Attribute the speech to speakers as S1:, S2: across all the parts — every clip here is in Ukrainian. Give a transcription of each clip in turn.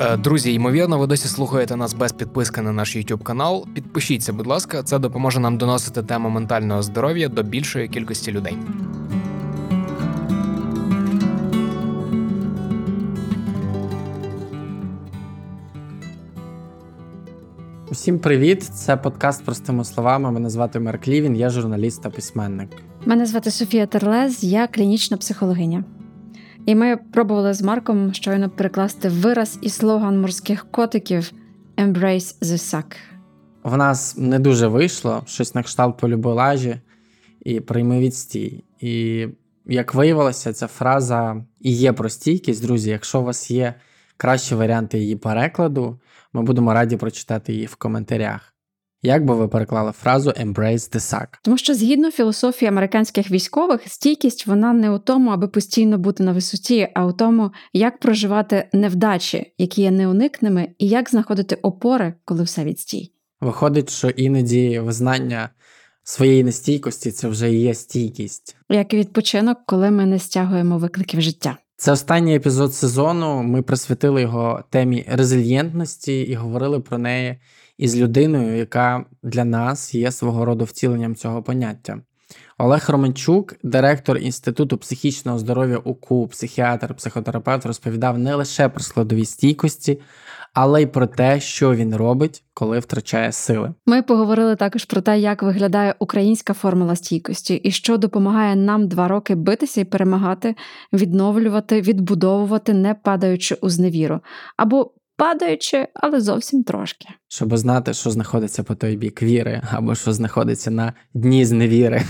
S1: Е, Друзі, ймовірно, ви досі слухаєте нас без підписки на наш YouTube канал. Підпишіться, будь ласка, це допоможе нам доносити тему ментального здоров'я до більшої кількості людей.
S2: Усім привіт! Це подкаст простими словами. Мене звати Марк Лівін, я журналіст та письменник.
S3: Мене звати Софія Терлез, я клінічна психологиня. І ми пробували з Марком щойно перекласти вираз і слоган морських котиків Embrace the suck.
S2: В нас не дуже вийшло щось на кшталт полюболажі і прийми відстій. І як виявилося, ця фраза і є про стійкість, друзі. Якщо у вас є кращі варіанти її перекладу, ми будемо раді прочитати її в коментарях. Як би ви переклали фразу Embrace the suck?
S3: Тому що згідно філософії американських військових, стійкість вона не у тому, аби постійно бути на висоті, а у тому, як проживати невдачі, які є неуникними, і як знаходити опори, коли все відстій.
S2: Виходить, що іноді визнання своєї нестійкості це вже і є стійкість.
S3: Як і відпочинок, коли ми не стягуємо викликів життя.
S2: Це останній епізод сезону. Ми присвятили його темі резильєнтності і говорили про неї із людиною, яка для нас є свого роду втіленням цього поняття. Олег Романчук, директор Інституту психічного здоров'я УКУ, психіатр, психотерапевт, розповідав не лише про складові стійкості, але й про те, що він робить, коли втрачає сили.
S3: Ми поговорили також про те, як виглядає українська формула стійкості і що допомагає нам два роки битися і перемагати, відновлювати, відбудовувати, не падаючи у зневіру, або падаючи, але зовсім трошки.
S2: щоб знати, що знаходиться по той бік віри, або що знаходиться на дні зневіри.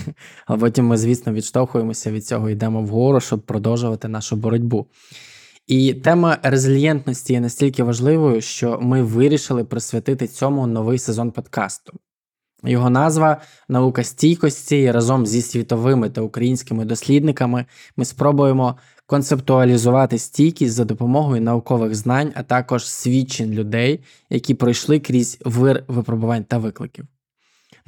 S2: А потім ми, звісно, відштовхуємося від цього, йдемо вгору, щоб продовжувати нашу боротьбу. І тема резильєнтності є настільки важливою, що ми вирішили присвятити цьому новий сезон подкасту. Його назва Наука стійкості разом зі світовими та українськими дослідниками ми спробуємо концептуалізувати стійкість за допомогою наукових знань, а також свідчень людей, які пройшли крізь вир випробувань та викликів.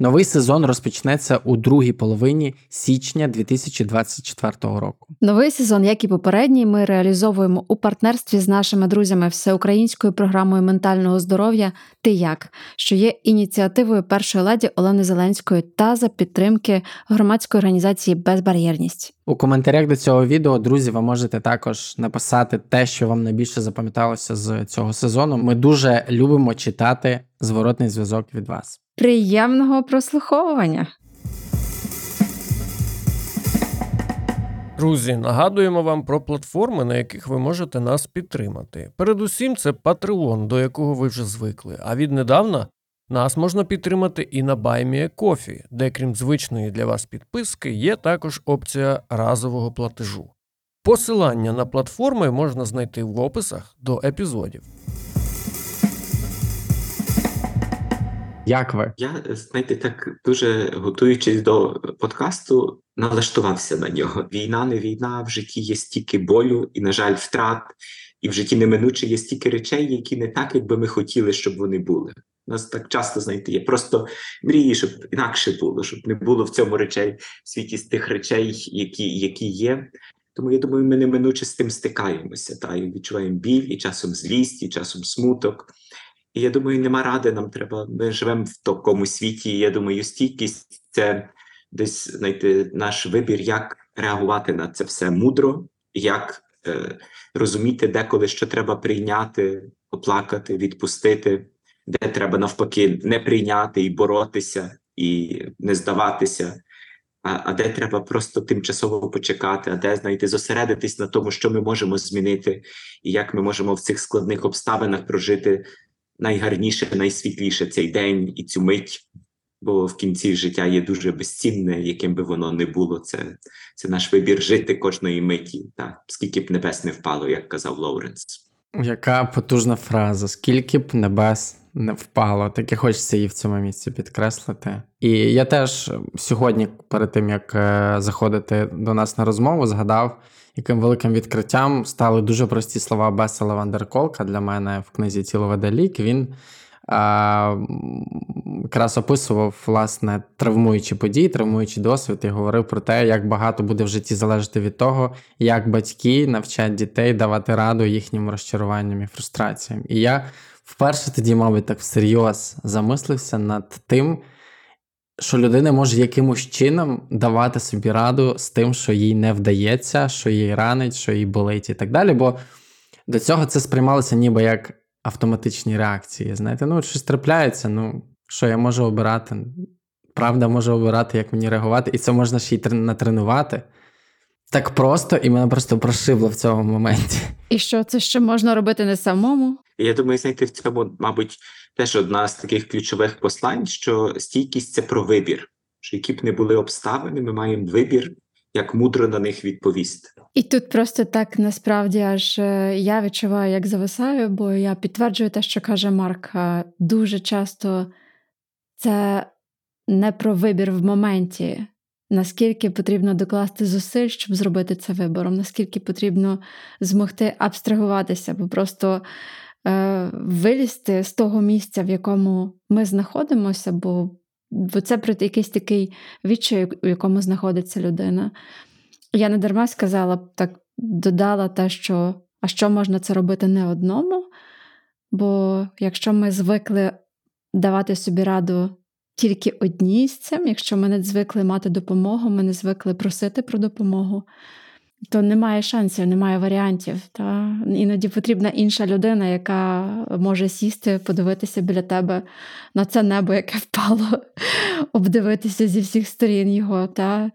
S2: Новий сезон розпочнеться у другій половині січня 2024 року.
S3: Новий сезон, як і попередній, ми реалізовуємо у партнерстві з нашими друзями всеукраїнською програмою ментального здоров'я Ти як, що є ініціативою першої леді Олени Зеленської та за підтримки громадської організації Безбар'єрність.
S2: У коментарях до цього відео, друзі, ви можете також написати те, що вам найбільше запам'яталося з цього сезону. Ми дуже любимо читати зворотний зв'язок від вас.
S3: Приємного прослуховування!
S4: Друзі, нагадуємо вам про платформи, на яких ви можете нас підтримати. Передусім, це Patreon, до якого ви вже звикли. А віднедавна нас можна підтримати і на BuyMeACoffee, де, крім звичної для вас підписки, є також опція разового платежу. Посилання на платформи можна знайти в описах до епізодів.
S2: Як ви?
S5: Я, знаєте, так дуже готуючись до подкасту, налаштувався на нього. Війна, не війна, в житті є стільки болю і, на жаль, втрат, і в житті неминуче є стільки речей, які не так, як би ми хотіли, щоб вони були. У нас так часто, знаєте, є просто мрії, щоб інакше було, щоб не було в цьому речей, в світі з тих речей, які, які є. Тому я думаю, ми неминуче з тим стикаємося, та і відчуваємо біль, і часом злість, і часом смуток. І я думаю, нема ради. Нам треба. Ми живемо в такому світі. і Я думаю, стійкість це десь знаєте, наш вибір, як реагувати на це все мудро, як е, розуміти, деколи що треба прийняти, оплакати, відпустити, де треба навпаки не прийняти і боротися, і не здаватися. А, а де треба просто тимчасово почекати, а де знаєте, зосередитись на тому, що ми можемо змінити, і як ми можемо в цих складних обставинах прожити найгарніше, найсвітліше цей день і цю мить, бо в кінці життя є дуже безцінне, яким би воно не було. Це це наш вибір жити кожної миті, так скільки б небес не впало, як казав Лоуренс.
S2: Яка потужна фраза, скільки б небес не впало, так і хочеться її в цьому місці підкреслити. І я теж сьогодні, перед тим як е, заходити до нас на розмову, згадав, яким великим відкриттям стали дуже прості слова Бесела Вандерколка для мене в книзі Тіло веде лік. Він а, якраз описував власне травмуючі події, травмуючий досвід і говорив про те, як багато буде в житті залежати від того, як батьки навчать дітей давати раду їхнім розчаруванням і фрустраціям. І я вперше тоді, мабуть, так всерйоз замислився над тим, що людина може якимось чином давати собі раду з тим, що їй не вдається, що їй ранить, що їй болить, і так далі. Бо до цього це сприймалося ніби як автоматичні реакції. Знаєте, ну щось трапляється, ну що я можу обирати? Правда, можу обирати, як мені реагувати, і це можна ще й натренувати. Так просто, і мене просто прошибло в цьому моменті.
S3: І що це ще можна робити не самому?
S5: Я думаю, знаєте, в цьому, мабуть, теж одна з таких ключових послань, що стійкість це про вибір. Що які б не були обставини, ми маємо вибір, як мудро на них відповісти.
S3: І тут просто так насправді аж е, я відчуваю, як зависаю, бо я підтверджую те, що каже Марк. Дуже часто це не про вибір в моменті, наскільки потрібно докласти зусиль, щоб зробити це вибором, наскільки потрібно змогти абстрагуватися, бо просто е, вилізти з того місця, в якому ми знаходимося, бо бо це про якийсь такий відчай, у якому знаходиться людина. Я не дарма сказала, так додала те, що а що можна це робити не одному, бо якщо ми звикли давати собі раду тільки одній з цим, якщо ми не звикли мати допомогу, ми не звикли просити про допомогу, то немає шансів, немає варіантів. Та? Іноді потрібна інша людина, яка може сісти, подивитися біля тебе на це небо, яке впало, обдивитися зі всіх сторін його, та?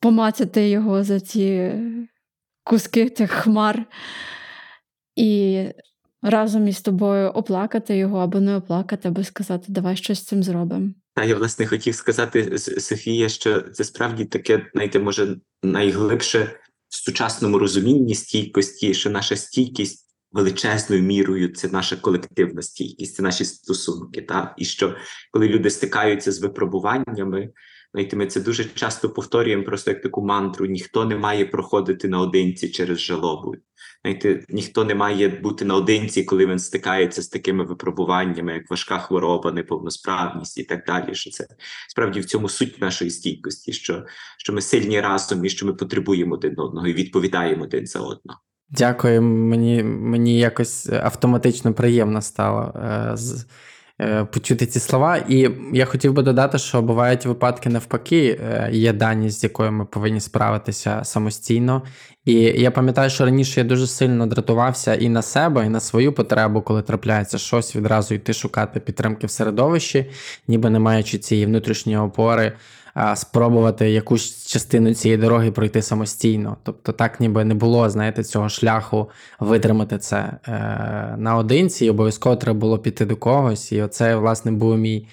S3: помацати його за ці куски тих хмар. І разом із тобою оплакати його або не оплакати, або сказати, давай щось з цим зробимо.
S5: Та я власне хотів сказати Софія, що це справді таке, знаєте, може найглибше в сучасному розумінні стійкості, що наша стійкість величезною мірою це наша колективна стійкість, це наші стосунки. Та? І що коли люди стикаються з випробуваннями, знаєте, ми це дуже часто повторюємо просто як таку мантру: ніхто не має проходити наодинці через жалобу. Знаєте, ніхто не має бути наодинці, коли він стикається з такими випробуваннями, як важка хвороба, неповносправність і так далі. Що це справді в цьому суть нашої стійкості, що що ми сильні разом і що ми потребуємо один одного і відповідаємо один за одного.
S2: Дякую, мені мені якось автоматично приємно стало. Е, Е, почути ці слова. І я хотів би додати, що бувають випадки навпаки, е, є дані, з якою ми повинні справитися самостійно. І я пам'ятаю, що раніше я дуже сильно дратувався і на себе, і на свою потребу, коли трапляється щось, відразу йти шукати підтримки в середовищі, ніби не маючи цієї внутрішньої опори спробувати якусь частину цієї дороги пройти самостійно. Тобто, так ніби не було, знаєте, цього шляху витримати це е, наодинці, і обов'язково треба було піти до когось. І оце, власне, був мій.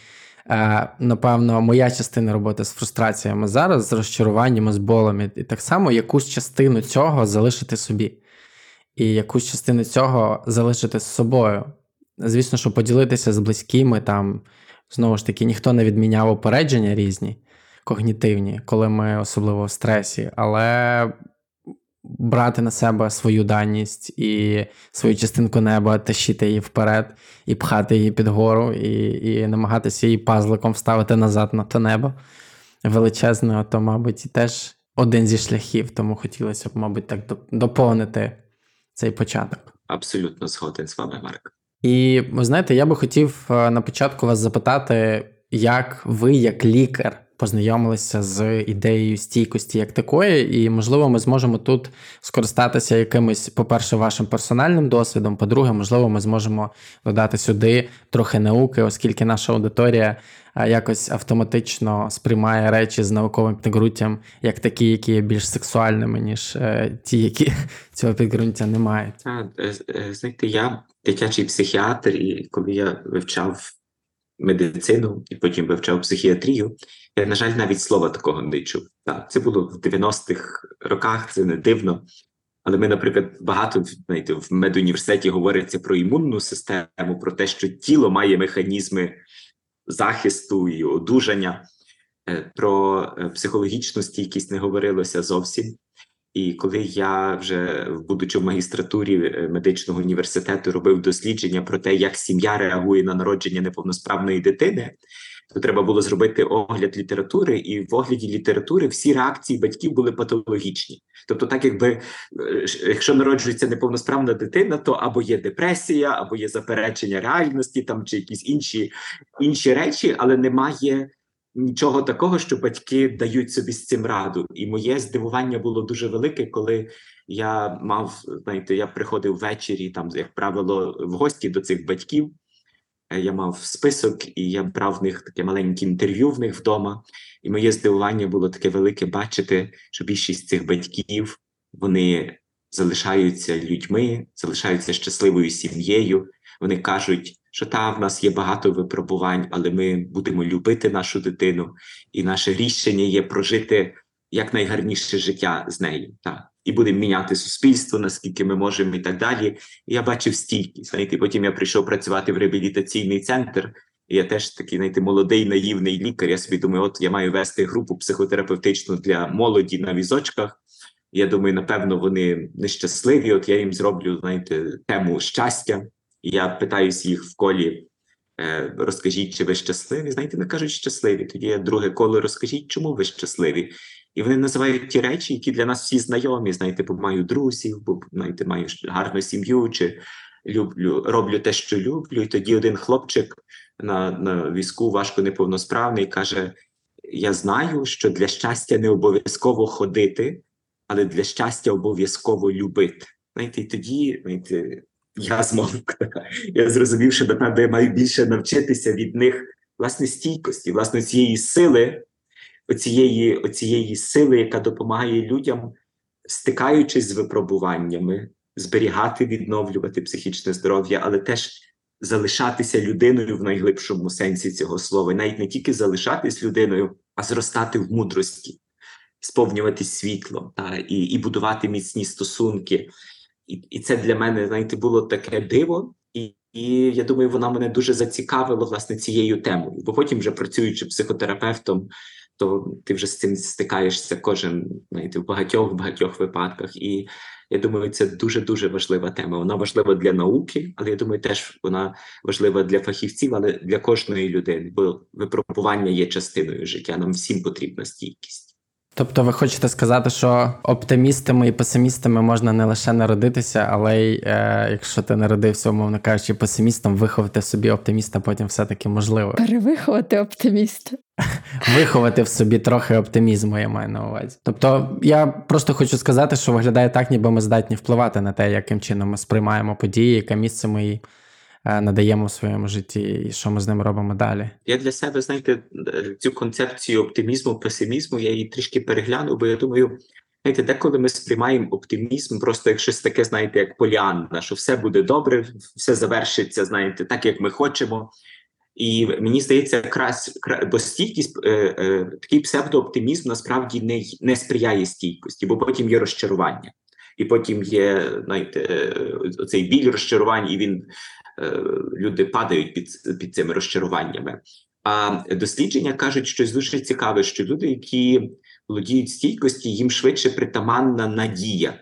S2: Е, напевно, моя частина роботи з фрустраціями зараз, з розчаруваннями, з болами, і так само якусь частину цього залишити собі, і якусь частину цього залишити з собою. Звісно, що поділитися з близькими, там знову ж таки ніхто не відміняв упередження різні, когнітивні, коли ми особливо в стресі, але брати на себе свою даність і свою частинку неба, тащити її вперед і пхати її під гору, і і намагатися її пазликом вставити назад на то небо величезне, то, мабуть, теж один зі шляхів, тому хотілося б, мабуть, так доповнити цей початок.
S5: Абсолютно згоден з вами, Марк.
S2: І ви знаєте, я би хотів е, на початку вас запитати, як ви, як лікар, познайомилися з ідеєю стійкості як такої, і, можливо, ми зможемо тут скористатися якимось, по-перше, вашим персональним досвідом. По-друге, можливо, ми зможемо додати сюди трохи науки, оскільки наша аудиторія якось автоматично сприймає речі з науковим підґрунтям як такі, які є більш сексуальними, ніж е, ті, які цього підґрунтя не мають.
S5: Е, е, знаєте, я дитячий психіатр, і коли я вивчав медицину і потім вивчав психіатрію, я, на жаль, навіть слова такого не чув. Так, це було в 90-х роках, це не дивно. Але ми, наприклад, багато знаєте, в медуніверситеті говориться про імунну систему, про те, що тіло має механізми захисту і одужання. Е, про е, психологічну стійкість не говорилося зовсім. І коли я вже, будучи в магістратурі е, медичного університету, робив дослідження про те, як сім'я реагує на народження неповносправної дитини, то треба було зробити огляд літератури, і в огляді літератури всі реакції батьків були патологічні. Тобто, так якби е, якщо народжується неповносправна дитина, то або є депресія, або є заперечення реальності, там чи якісь інші, інші речі, але немає нічого такого, що батьки дають собі з цим раду. І моє здивування було дуже велике, коли я мав, знаєте, я приходив ввечері, там, як правило, в гості до цих батьків. Е, Я мав список, і я брав в них таке маленьке інтерв'ю в них вдома. І моє здивування було таке велике бачити, що більшість цих батьків вони залишаються людьми, залишаються щасливою сім'єю. Вони кажуть, що та в нас є багато випробувань, але ми будемо любити нашу дитину, і наше рішення є прожити якнайгарніше життя з нею. Та. І будемо міняти суспільство, наскільки ми можемо, і так далі. І я бачив стійкість. Знаєте, потім я прийшов працювати в реабілітаційний центр. І я теж такий, знаєте, молодий наївний лікар. Я собі думаю, от я маю вести групу психотерапевтичну для молоді на візочках. Я думаю, напевно, вони нещасливі. От я їм зроблю, знаєте, тему щастя. І я питаюсь їх в колі, е, розкажіть, чи ви щасливі? Знаєте, вони кажуть щасливі. Тоді я друге коло розкажіть, чому ви щасливі? І вони називають ті речі, які для нас всі знайомі. Знаєте, бо маю друзів, бо знаєте, маю гарну сім'ю, чи люблю, роблю те, що люблю. І тоді один хлопчик на, на візку важко неповносправний каже: Я знаю, що для щастя не обов'язково ходити, але для щастя обов'язково любити. Знаєте, і тоді, знаєте, я змовк. Я зрозумів, що напевно я маю більше навчитися від них власне стійкості, власне, цієї сили, оцієї, оцієї сили, яка допомагає людям, стикаючись з випробуваннями, зберігати, відновлювати психічне здоров'я, але теж залишатися людиною в найглибшому сенсі цього слова, навіть не тільки залишатись людиною, а зростати в мудрості, сповнюватись світлом та, і, і будувати міцні стосунки. І, і це для мене, знаєте, було таке диво. І, і я думаю, вона мене дуже зацікавила власне цією темою. Бо потім, вже працюючи психотерапевтом, то ти вже з цим стикаєшся кожен знаєте, в багатьох багатьох випадках. І я думаю, це дуже дуже важлива тема. Вона важлива для науки, але я думаю, теж вона важлива для фахівців, але для кожної людини. Бо випробування є частиною життя. Нам всім потрібна стійкість.
S2: Тобто, ви хочете сказати, що оптимістами і песимістами можна не лише народитися, але й е, якщо ти народився, умовно кажучи, песимістом, виховати в собі оптиміста, потім все-таки можливо.
S3: Перевиховати оптиміста.
S2: Виховати в собі трохи оптимізму, я маю на увазі. Тобто, я просто хочу сказати, що виглядає так, ніби ми здатні впливати на те, яким чином ми сприймаємо події, яке місце ми надаємо в своєму житті, і що ми з ним робимо далі.
S5: Я для себе, знаєте, е, цю концепцію оптимізму, песимізму, я її трішки переглянув, бо я думаю, знаєте, деколи ми сприймаємо оптимізм просто як щось таке, знаєте, як поліанна, що все буде добре, все завершиться, знаєте, так як ми хочемо. І мені здається, якраз кра- бо стійкість, е, е, такий псевдооптимізм насправді не, не сприяє стійкості, бо потім є розчарування. І потім є, знаєте, е, оцей біль розчарувань, і він е, люди падають під, під цими розчаруваннями. А дослідження кажуть щось дуже цікаве, що люди, які володіють стійкості, їм швидше притаманна надія.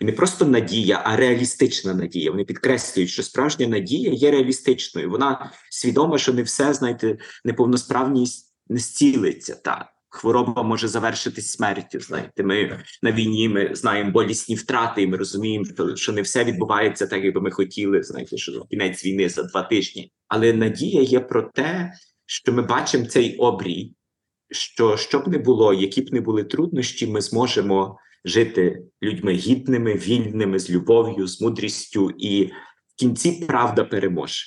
S5: І не просто надія, а реалістична надія. Вони підкреслюють, що справжня надія є реалістичною. Вона свідома, що не все, знаєте, неповносправність не зцілиться. Та хвороба може завершитись смертю. Знаєте, ми на війні ми знаємо болісні втрати, і ми розуміємо, що, не все відбувається так, як би ми хотіли. Знаєте, що кінець війни за два тижні. Але надія є про те, що ми бачимо цей обрій, що що б не було, які б не були труднощі, ми зможемо жити людьми гідними, вільними, з любов'ю, з мудрістю, і в кінці правда переможе.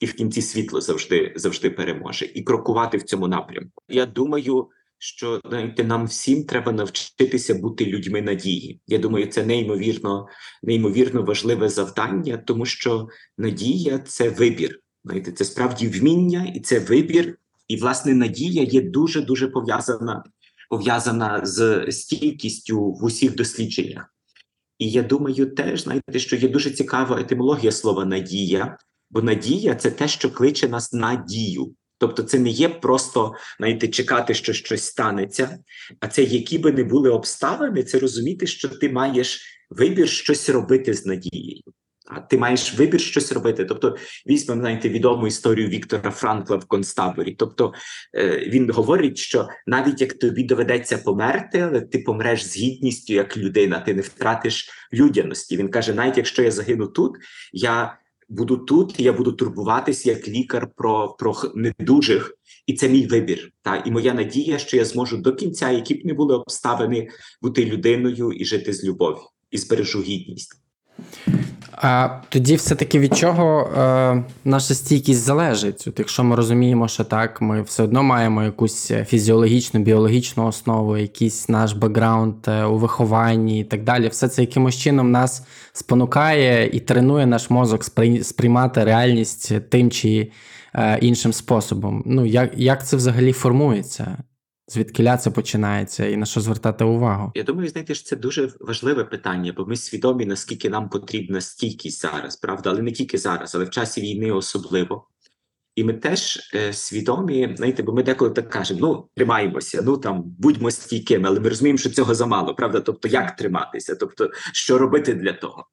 S5: І в кінці світло завжди завжди переможе, і крокувати в цьому напрямку. Я думаю, що знаєте, нам всім треба навчитися бути людьми надії. Я думаю, це неймовірно, неймовірно важливе завдання, тому що надія це вибір. Знаєте, це справді вміння, і це вибір. І власне надія є дуже дуже пов'язана пов'язана з стійкістю в усіх дослідженнях. І я думаю, теж знаєте, що є дуже цікава етимологія слова надія, бо надія це те, що кличе нас на дію. Тобто, це не є просто знаєте, чекати, що щось станеться, а це які би не були обставини, це розуміти, що ти маєш вибір щось робити з надією. А ти маєш вибір щось робити. Тобто, візьмемо знаєте, відому історію Віктора Франкла в концтаборі. Тобто е, він говорить, що навіть як тобі доведеться померти, але ти помреш з гідністю як людина, ти не втратиш людяності. Він каже: навіть якщо я загину тут, я буду тут, я буду турбуватись як лікар про про недужих, і це мій вибір. Та і моя надія, що я зможу до кінця, які б не були обставини, бути людиною і жити з любов'ю, і збережу гідність.
S2: А тоді все-таки від чого е, наша стійкість залежить? От Якщо ми розуміємо, що так, ми все одно маємо якусь фізіологічну, біологічну основу, якийсь наш бекграунд е, у вихованні і так далі, все це якимось чином нас спонукає і тренує наш мозок сприймати реальність тим чи е, іншим способом. Ну, як, як це взагалі формується? Звідкиля це починається і на що звертати увагу?
S5: Я думаю, знаєте, що це дуже важливе питання, бо ми свідомі, наскільки нам потрібна стійкість зараз, правда, але не тільки зараз, але в часі війни особливо. І ми теж е, свідомі, знаєте, бо ми деколи так кажемо: ну тримаємося, ну там будьмо стійкими, але ми розуміємо, що цього замало, правда? Тобто, як триматися, тобто, що робити для того?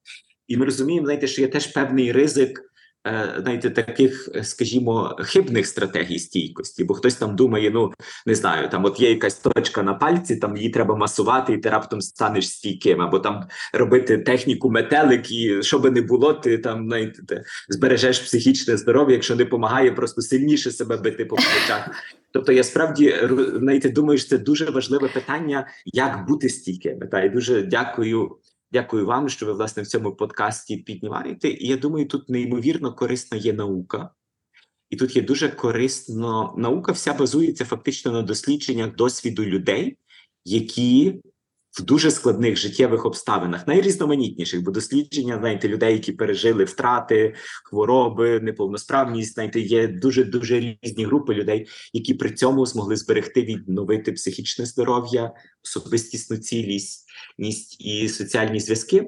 S5: І ми розуміємо, знаєте, що є теж певний ризик. Е, знаєте, таких, е, скажімо, хибних стратегій стійкості, бо хтось там думає, ну не знаю, там от є якась точка на пальці, там її треба масувати, і ти раптом станеш стійким, або там робити техніку метелик, і що би не було, ти там знаєте, ти збережеш психічне здоров'я, якщо не допомагає, просто сильніше себе бити по плечах. Тобто, я справді знаєте, думаю, що це дуже важливе питання, як бути стійкими. Та і дуже дякую. Дякую вам, що ви власне в цьому подкасті піднімаєте. І я думаю, тут неймовірно корисна є наука, і тут є дуже корисно наука. Вся базується фактично на дослідженнях досвіду людей, які в дуже складних життєвих обставинах, найрізноманітніших, бо дослідження знаєте, людей, які пережили втрати, хвороби, неповносправність, знаєте, є дуже дуже різні групи людей, які при цьому змогли зберегти відновити психічне здоров'я, особистісну цілість і соціальні зв'язки.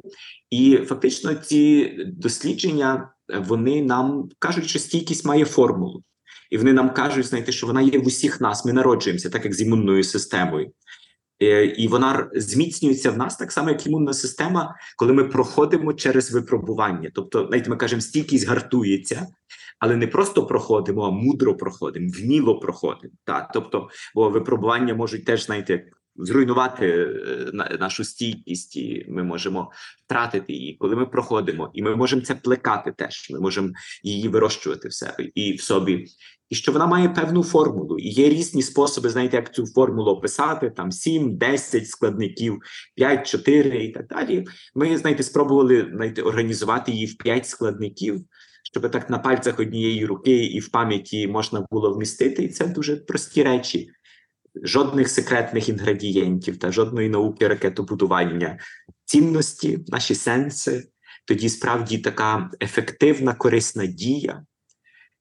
S5: І фактично ці дослідження вони нам кажуть, що стійкість має формулу. І вони нам кажуть, знаєте, що вона є в усіх нас. Ми народжуємося, так як з імунною системою. Е, і вона зміцнюється в нас так само, як імунна система, коли ми проходимо через випробування. Тобто, навіть ми кажемо, стійкість гартується, але не просто проходимо, а мудро проходимо, вміло проходимо. Так? Тобто, бо випробування можуть теж, знаєте, зруйнувати е, нашу стійкість, і ми можемо втратити її, коли ми проходимо, і ми можемо це плекати теж. Ми можемо її вирощувати в себе і в собі і що вона має певну формулу. І є різні способи, знаєте, як цю формулу описати: там 7, 10 складників, 5, 4 і так далі. Ми, знаєте, спробували знаєте, організувати її в 5 складників, щоб так на пальцях однієї руки і в пам'яті можна було вмістити. І це дуже прості речі. Жодних секретних інгредієнтів та жодної науки ракетобудування, цінності, наші сенси. Тоді справді така ефективна корисна дія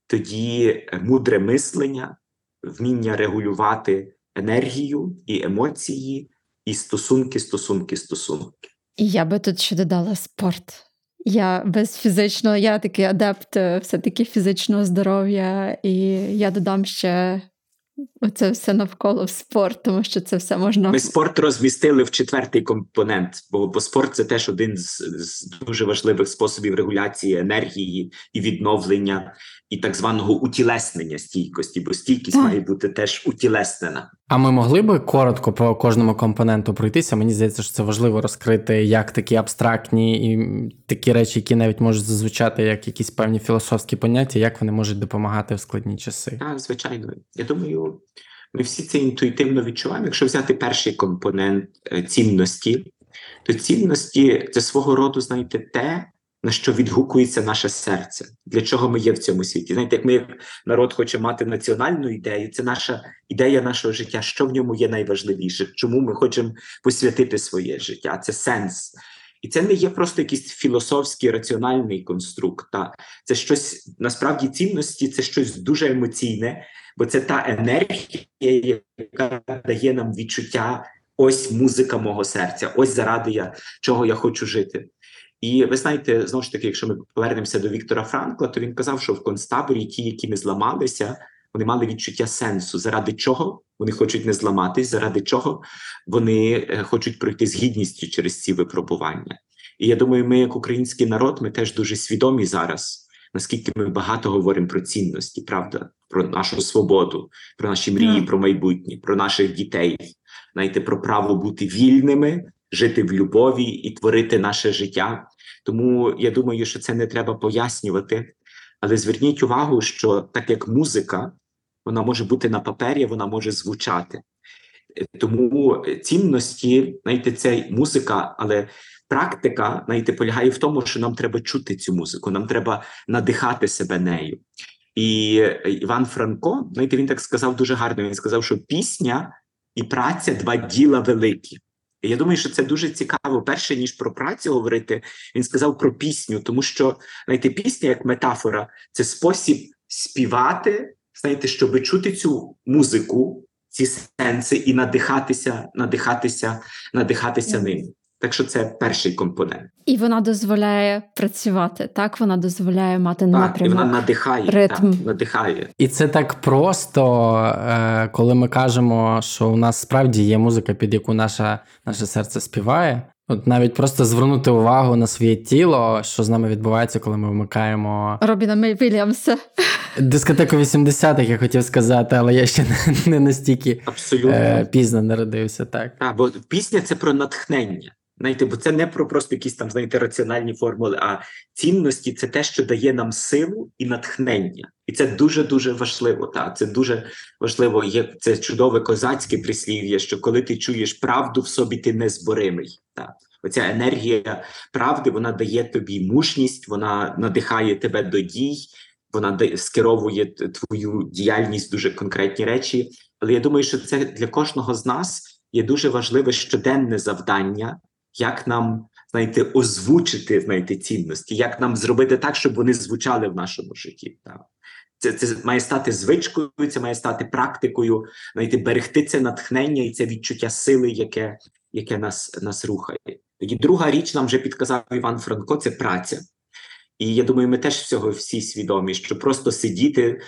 S5: тоді е, мудре мислення, вміння регулювати енергію і емоції, і стосунки, стосунки, стосунки.
S3: Я би тут ще додала спорт. Я без фізичного, я такий адепт е, все-таки фізичного здоров'я, і я додам ще Оце все навколо спорт, тому що це все можна.
S5: Ми спорт розмістили в четвертий компонент, бо бо спорт це теж один з, з дуже важливих способів регуляції енергії і відновлення, і так званого утілеснення стійкості, бо стійкість так. має бути теж утілеснена.
S2: А ми могли би коротко по кожному компоненту пройтися? Мені здається, що це важливо розкрити як такі абстрактні і такі речі, які навіть можуть зазвучати як якісь певні філософські поняття, як вони можуть допомагати в складні часи.
S5: Так, звичайно. Я думаю, ми всі це інтуїтивно відчуваємо. Якщо взяти перший компонент е, цінності, то цінності це свого роду, знаєте, те на що відгукується наше серце, для чого ми є в цьому світі. Знаєте, як ми як народ хочемо мати національну ідею, це наша ідея нашого життя, що в ньому є найважливіше, чому ми хочемо посвятити своє життя. Це сенс. І це не є просто якийсь філософський раціональний конструкт. Та це щось насправді цінності, це щось дуже емоційне, бо це та енергія, яка дає нам відчуття. Ось музика мого серця, ось заради я чого я хочу жити. І ви знаєте, знову ж таки, якщо ми повернемося до Віктора Франкла, то він казав, що в концтаборі ті, які не зламалися, вони мали відчуття сенсу, заради чого вони хочуть не зламатись, заради чого вони е, хочуть пройти з гідністю через ці випробування. І я думаю, ми, як український народ, ми теж дуже свідомі зараз, наскільки ми багато говоримо про цінності, правда, про нашу свободу, про наші мрії,
S3: Так.
S5: про майбутнє, про наших дітей, знаєте, про право бути вільними, жити в любові і творити наше життя. Тому я думаю, що це не треба пояснювати. Але зверніть увагу, що так як музика, вона може бути на папері, вона може звучати. Е, Тому е, цінності, знаєте, це музика, але практика, знаєте, полягає в тому, що нам треба чути цю музику, нам треба надихати себе нею. І е, Іван Франко, знаєте, він так сказав дуже гарно. Він сказав, що пісня і праця два діла великі. І я думаю, що це дуже цікаво. Перше ніж про працю говорити, він сказав про пісню, тому що знаєте, пісня як метафора це спосіб співати, знаєте, щоб чути цю музику, ці сенси і надихатися, надихатися, надихатися ним. Так що це перший компонент.
S3: І вона дозволяє працювати, так? Вона дозволяє мати
S5: Так, і вона надихає,
S3: ритм.
S5: Так, надихає.
S2: І це так просто, е, коли ми кажемо, що у нас справді є музика, під яку наша, наше серце співає. От навіть просто звернути увагу на своє тіло, що з нами відбувається, коли ми вмикаємо
S3: Робіна Мей Вільямса.
S2: дискотеку 80-х, я хотів сказати, але я ще не, не настільки
S5: Абсолютно.
S2: е, пізно народився. Так.
S5: Так, бо пісня це про натхнення. Знаєте, бо це не про просто якісь там, знаєте, раціональні формули, а цінності це те, що дає нам силу і натхнення. І це дуже дуже важливо. Так, це дуже важливо. Є це чудове козацьке прислів'я, що коли ти чуєш правду в собі, ти незборимий. Так. Оця енергія правди вона дає тобі мужність, вона надихає тебе до дій, вона скеровує твою діяльність дуже конкретні речі. Але я думаю, що це для кожного з нас є дуже важливе щоденне завдання, як нам знаєте, озвучити знаєте, цінності, як нам зробити так, щоб вони звучали в нашому житті. Так. Це, це має стати звичкою, це має стати практикою, знаєте, берегти це натхнення і це відчуття сили, яке, яке нас, нас рухає. Тоді друга річ нам вже підказав Іван Франко це праця. І я думаю, ми теж всього всі свідомі, що просто сидіти,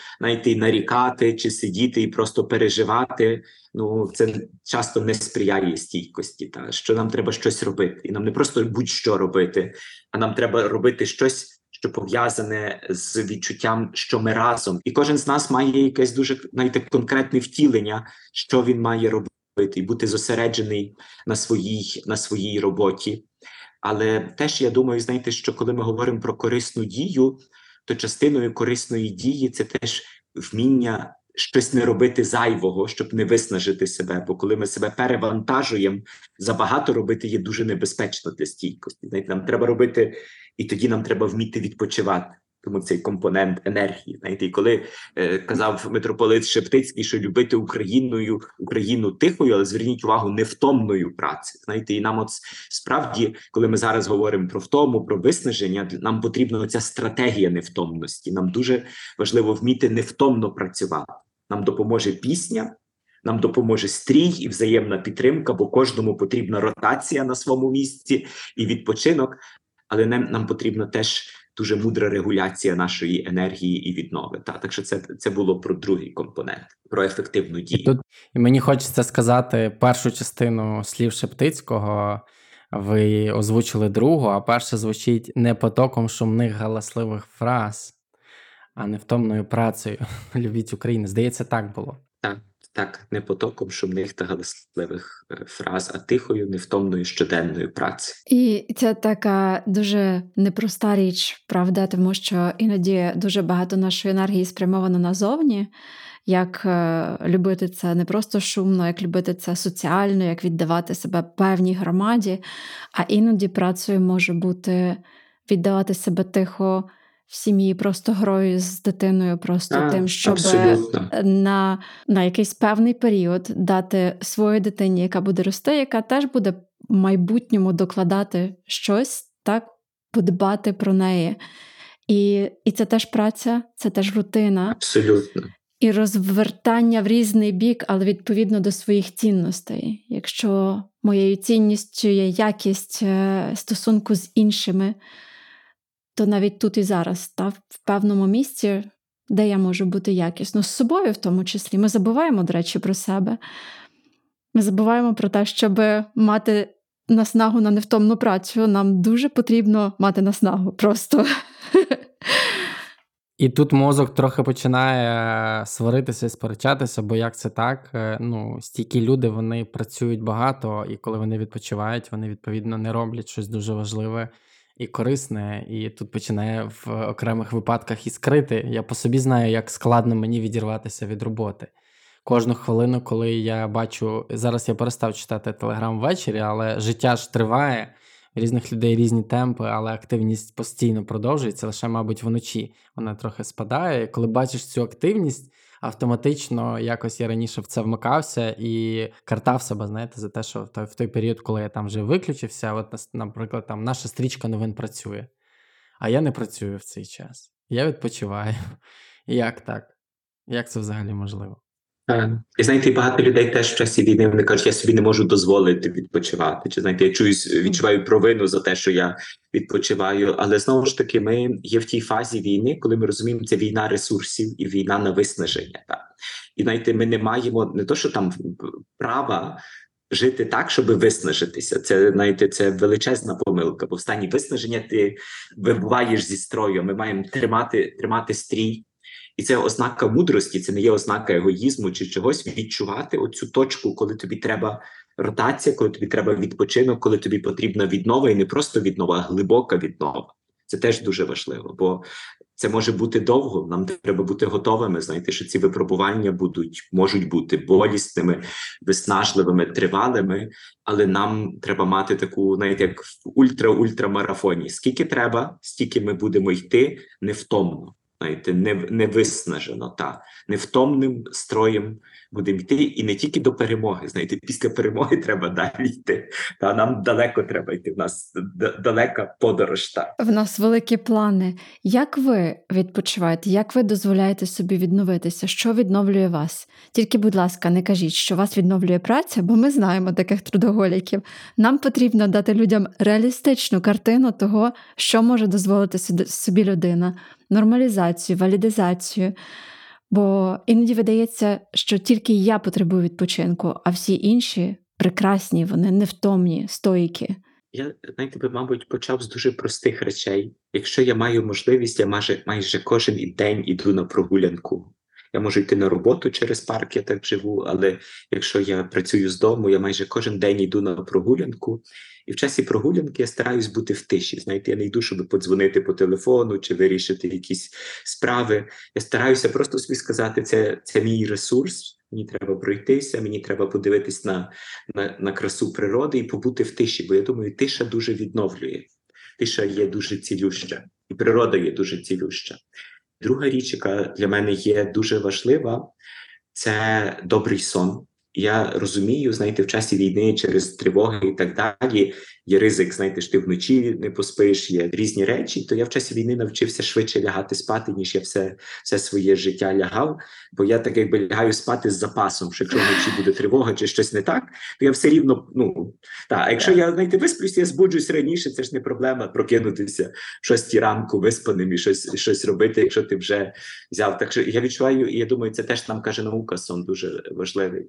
S5: і нарікати, чи сидіти і просто переживати. Ну це часто не сприяє стійкості. Та що нам треба щось робити, і нам не просто будь-що робити, а нам треба робити щось. Що пов'язане з відчуттям, що ми разом, і кожен з нас має якесь дуже знаєте, конкретне втілення, що він має робити, і бути зосереджений на своїй на своїй роботі. Але теж я думаю, знаєте, що коли ми говоримо про корисну дію, то частиною корисної дії це теж вміння щось не робити зайвого, щоб не виснажити себе. Бо коли ми себе перевантажуємо, забагато робити є дуже небезпечно для стійкості. Знаєте, нам треба робити, і тоді нам треба вміти відпочивати. Тому цей компонент енергії. Знаєте, і коли е, казав митрополит Шептицький, що любити Україною Україну тихою, але зверніть увагу невтомною праці. Знаєте, і нам, от справді, коли ми зараз говоримо про втому, про виснаження, нам потрібна ця стратегія невтомності. Нам дуже важливо вміти невтомно працювати. Нам допоможе пісня. Нам допоможе стрій і взаємна підтримка, бо кожному потрібна ротація на своєму місці і відпочинок, але нам, нам потрібна теж дуже мудра регуляція нашої енергії і віднови. Та так що це, це було про другий компонент, про ефективну
S2: І
S5: дію.
S2: тут і мені хочеться сказати першу частину слів Шептицького. Ви озвучили другу, а перша звучить не потоком шумних галасливих фраз, а невтомною працею. Любіть Україну. Здається, так було.
S5: Так, так, не потоком шумних та галасливих е, фраз, а тихою, невтомною щоденною праці.
S3: І це така дуже непроста річ, правда, тому що іноді дуже багато нашої енергії спрямовано назовні. Як е, любити це не просто шумно, як любити це соціально, як віддавати себе певній громаді, а іноді працею може бути віддавати себе тихо в сім'ї, просто грою з дитиною, просто
S5: Так,
S3: тим, щоб
S5: абсолютно.
S3: на, на якийсь певний період дати своїй дитині, яка буде рости, яка теж буде в майбутньому докладати щось, так, подбати про неї. І, і це теж праця, це теж рутина
S5: Абсолютно.
S3: і розвертання в різний бік, але відповідно до своїх цінностей. Якщо моєю цінністю є якість е, стосунку з іншими, то навіть тут і зараз, та, в певному місці де я можу бути якісно, з собою в тому числі. Ми забуваємо, до речі, про себе. Ми забуваємо про те, щоб мати наснагу на невтомну працю. Нам дуже потрібно мати наснагу просто.
S2: І тут мозок трохи починає сваритися і сперечатися, бо як це так? Е, ну, стільки люди вони працюють багато, і коли вони відпочивають, вони відповідно не роблять щось дуже важливе і корисне. І тут починає в окремих випадках іскрити. Я по собі знаю, як складно мені відірватися від роботи. Кожну хвилину, коли я бачу, зараз я перестав читати телеграм ввечері, але життя ж триває різних людей різні темпи, але активність постійно продовжується, лише, мабуть, вночі вона трохи спадає. Коли бачиш цю активність, автоматично якось я раніше в це вмикався і картав себе, знаєте, за те, що в той, в той період, коли я там вже виключився, от, наприклад, там наша стрічка новин працює, а я не працюю в цей час. Я відпочиваю. Як так? Як це взагалі можливо?
S5: І знаєте, багато людей теж в часі війни вони кажуть, я собі не можу дозволити відпочивати. Чи знаєте, я чуюсь, відчуваю провину за те, що я відпочиваю. Але знову ж таки, ми є в тій фазі війни, коли ми розуміємо, це війна ресурсів і війна на виснаження. Так? І знаєте, ми не маємо не то, що там права. Жити так, щоб виснажитися, це знаєте, це величезна помилка. Бо в стані виснаження ти вибуваєш зі строю. Ми маємо тримати тримати стрій, і це ознака мудрості, це не є ознака егоїзму чи чогось відчувати оцю точку, коли тобі треба ротація, коли тобі треба відпочинок, коли тобі потрібна віднова, і не просто віднова, а глибока віднова. Це теж дуже важливо, бо це може бути довго. Нам треба бути готовими. Знаєте, що ці випробування будуть можуть бути болісними, виснажливими, тривалими, але нам треба мати таку, знаєте, як в ультра-ультрамарафоні. Скільки треба, стільки ми будемо йти невтомно знаєте, не виснажено, та невтомним строєм будемо йти, і не тільки до перемоги. Знаєте, після перемоги треба далі йти. Та нам далеко треба йти. В нас далека подорож. Та
S3: в нас великі плани. Як ви відпочиваєте? Як ви дозволяєте собі відновитися? Що відновлює вас? Тільки, будь ласка, не кажіть, що вас відновлює праця, бо ми знаємо таких трудоголіків. Нам потрібно дати людям реалістичну картину того, що може дозволити собі людина нормалізацію, валідизацію. Бо іноді видається, що тільки я потребую відпочинку, а всі інші прекрасні, вони невтомні, стойкі.
S5: Я знаєте, би, мабуть, почав з дуже простих речей. Якщо я маю можливість, я майже майже кожен день іду на прогулянку. Я можу йти на роботу через парк, я так живу, але якщо я працюю з дому, я майже кожен день йду на прогулянку. І в часі прогулянки я стараюсь бути в тиші. Знаєте, я не йду, щоб подзвонити по телефону чи вирішити якісь справи. Я стараюся просто собі сказати, це це мій ресурс. Мені треба пройтися, мені треба подивитись на, на, на красу природи і побути в тиші. Бо я думаю, тиша дуже відновлює. Тиша є дуже цілюща, і природа є дуже цілюща. Друга річ, яка для мене є дуже важлива, це добрий сон. Я розумію, знаєте, в часі війни через тривоги і так далі є ризик, знаєте, що ти вночі не поспиш, є різні речі. То я в часі війни навчився швидше лягати спати, ніж я все все своє життя лягав. Бо я так якби лягаю спати з запасом, що якщо вночі буде тривога чи щось не так, то я все рівно. Ну так, а якщо я знаєте, висплюсь, я збуджусь раніше, це ж не проблема прокинутися в шостій ранку виспаним і щось щось робити, якщо ти вже взяв. Так що я відчуваю, і я думаю, це теж нам каже наука, сон дуже важливий.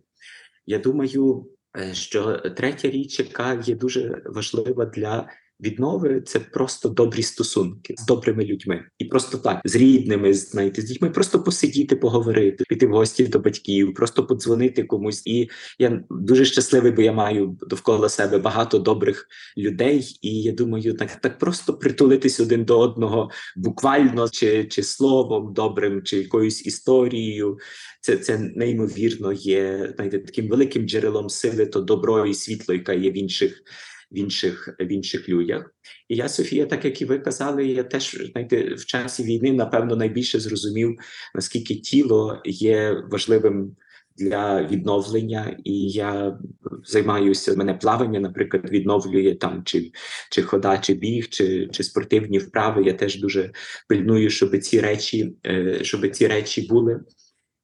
S5: Я думаю, що третя річ, яка є дуже важлива для віднови, це просто добрі стосунки з добрими людьми, і просто так з рідними, знаєте, з дітьми, просто посидіти, поговорити, піти в гості до батьків, просто подзвонити комусь. І я дуже щасливий, бо я маю довкола себе багато добрих людей, і я думаю, так так просто притулитись один до одного, буквально чи чи словом добрим, чи якоюсь історією. Це це неймовірно є знаєте, таким великим джерелом сили, то добро і світло, яка є в інших в інших в інших людях. І я, Софія, так як і ви казали, я теж знаєте, в часі війни, напевно, найбільше зрозумів, наскільки тіло є важливим. Для відновлення, і я займаюся мене плавання, наприклад, відновлює там чи чи хода, чи біг, чи чи спортивні вправи. Я теж дуже пильную, щоб ці речі, е, щоб ці речі були.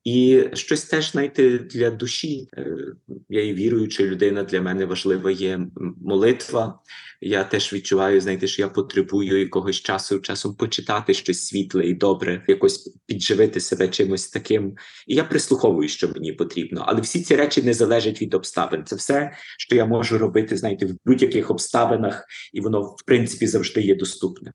S5: І щось теж знаєте, для душі. Е, Я є віруюча людина, для мене важлива є молитва. Я теж відчуваю, знаєте, що я потребую якогось часу часом почитати щось світле і добре, якось підживити себе чимось таким. І я прислуховую, що мені потрібно. Але всі ці речі не залежать від обставин. Це все, що я можу робити, знаєте, в будь-яких обставинах, і воно в принципі завжди є доступне.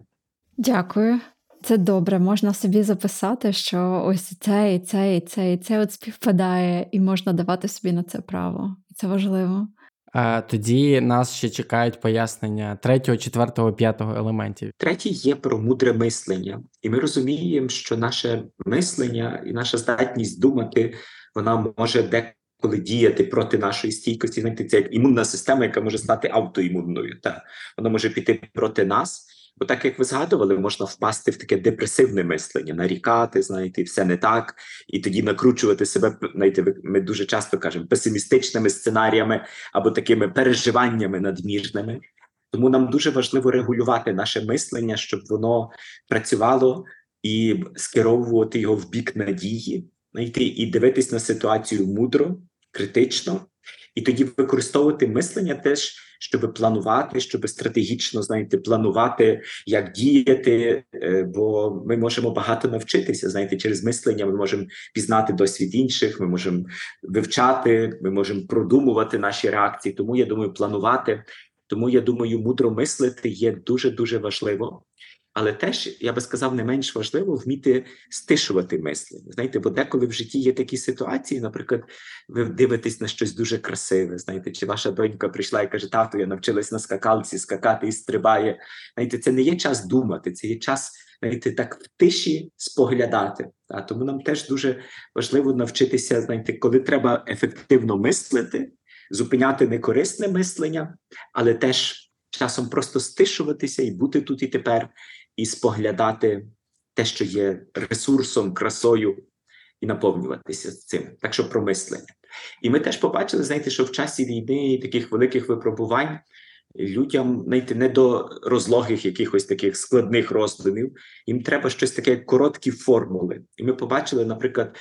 S3: Дякую. Це добре, можна собі записати, що ось це і це, і це, і це от співпадає, і можна давати собі на це право. І це важливо.
S2: А тоді нас ще чекають пояснення третього, четвертого, п'ятого елементів.
S5: Третє є про мудре мислення, і ми розуміємо, що наше мислення і наша здатність думати вона може деколи діяти проти нашої стійкості. Знаєте, це як імунна система, яка може стати автоімунною. Та вона може піти проти нас. Бо так як ви згадували, можна впасти в таке депресивне мислення, нарікати, знаєте, все не так, і тоді накручувати себе. знаєте, ми дуже часто кажемо песимістичними сценаріями або такими переживаннями надмірними. Тому нам дуже важливо регулювати наше мислення, щоб воно працювало і скеровувати його в бік надії, знайти і дивитись на ситуацію мудро, критично, і тоді використовувати мислення теж, щоб планувати, щоб стратегічно знаєте, планувати, як діяти. е, Бо ми можемо багато навчитися. Знаєте, через мислення ми можемо пізнати досвід інших, ми можемо вивчати, ми можемо продумувати наші реакції. Тому я думаю, планувати. Тому я думаю, мудро мислити є дуже дуже важливо. Але теж я би сказав, не менш важливо вміти стишувати мислення. Знаєте, бо деколи в житті є такі ситуації, наприклад, ви дивитесь на щось дуже красиве. Знаєте, чи ваша донька прийшла і каже: Тату, я навчилась на скакалці скакати і стрибає. Знаєте, це не є час думати, це є час знаєте, так в тиші споглядати. Та тому нам теж дуже важливо навчитися, знаєте, коли треба ефективно мислити, зупиняти некорисне мислення, але теж часом просто стишуватися і бути тут і тепер, і споглядати те, що є ресурсом, красою, і наповнюватися цим. Так що про мислення. І ми теж побачили, знаєте, що в часі війни і таких великих випробувань людям знаєте, не до розлогих якихось таких складних роздумів, їм треба щось таке, короткі формули. І ми побачили, наприклад,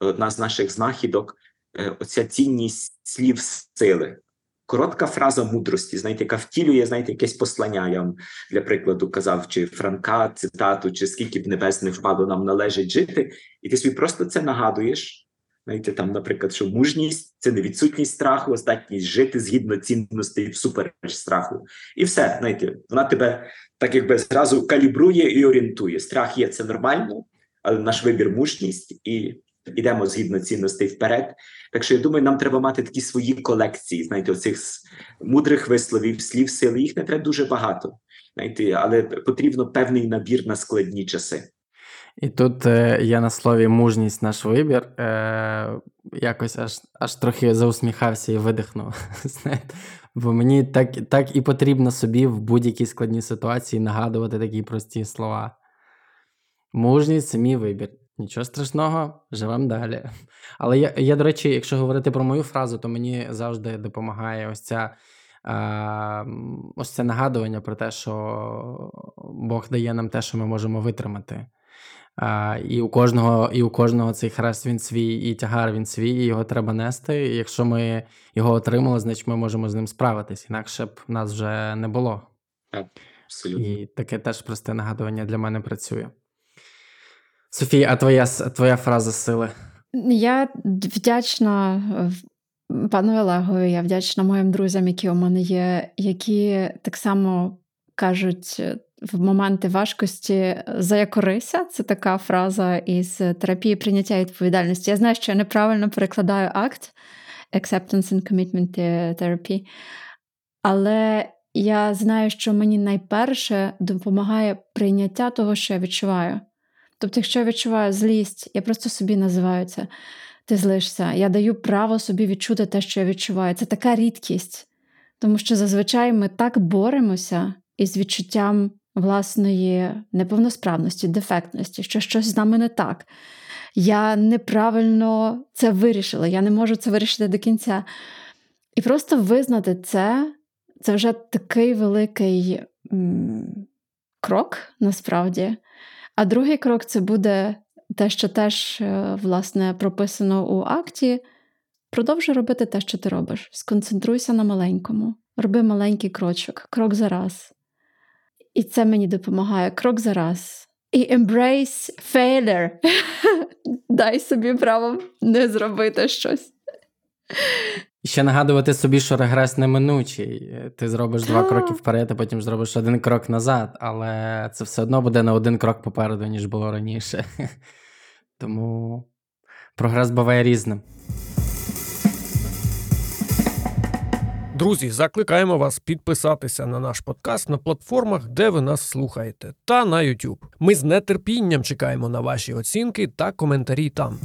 S5: одна з наших знахідок, е, оця цінність слів сили. Коротка фраза мудрості, знаєте, яка втілює, знаєте, якесь послання. Я вам для прикладу казав, чи Франка, цитату, чи скільки б небес не впало, нам належить жити, і ти собі просто це нагадуєш. Знаєте, там, наприклад, що мужність це не відсутність страху, а здатність жити згідно цінностей всупереч страху. І все, знаєте, вона тебе так якби зразу калібрує і орієнтує. Страх є це нормально, але наш вибір мужність і йдемо згідно цінностей вперед. Так що я думаю, нам треба мати такі свої колекції, знаєте, оцих мудрих висловів, слів сили. Їх не треба дуже багато, знаєте, але потрібно певний набір на складні часи.
S2: І тут е, я на слові мужність наш вибір. Е, якось аж аж трохи заусміхався і видихнув. Знаєте, бо мені так, так і потрібно собі в будь-якій складній ситуації нагадувати такі прості слова. Мужність це мій вибір. Нічого страшного, живемо далі. Але я, я, до речі, якщо говорити про мою фразу, то мені завжди допомагає ось ця. Ось це нагадування про те, що Бог дає нам те, що ми можемо витримати. І у кожного і у кожного цей хрест він свій, і тягар він свій, і його треба нести. І якщо ми його отримали, значить ми можемо з ним справитись. Інакше б нас вже не було.
S5: Абсолютно.
S2: І таке теж просте нагадування для мене працює. Софія, а твоя, твоя фраза сили?
S3: Я вдячна пану Олегові, я вдячна моїм друзям, які у мене є, які так само кажуть в моменти важкості заякорися. Це така фраза із терапії прийняття відповідальності. Я знаю, що я неправильно перекладаю акт Acceptance and Commitment Therapy, але я знаю, що мені найперше допомагає прийняття того, що я відчуваю. Тобто, якщо я відчуваю злість, я просто собі називаю це. Ти злишся. Я даю право собі відчути те, що я відчуваю. Це така рідкість, тому що зазвичай ми так боремося із відчуттям власної неповносправності, дефектності, що щось з нами не так. Я неправильно це вирішила, я не можу це вирішити до кінця. І просто визнати це це вже такий великий м- крок насправді. А другий крок це буде те, що теж е, власне прописано у акті, продовжуй робити те, що ти робиш. Сконцентруйся на маленькому, роби маленький крочок, крок за раз. І це мені допомагає крок за раз. І embrace failure. Дай собі право не зробити щось.
S2: І ще нагадувати собі, що регрес неминучий. Ти зробиш два кроки вперед, а потім зробиш один крок назад, але це все одно буде на один крок попереду, ніж було раніше. Тому прогрес буває різним.
S4: Друзі, закликаємо вас підписатися на наш подкаст на платформах, де ви нас слухаєте, та на YouTube. Ми з нетерпінням чекаємо на ваші оцінки та коментарі там.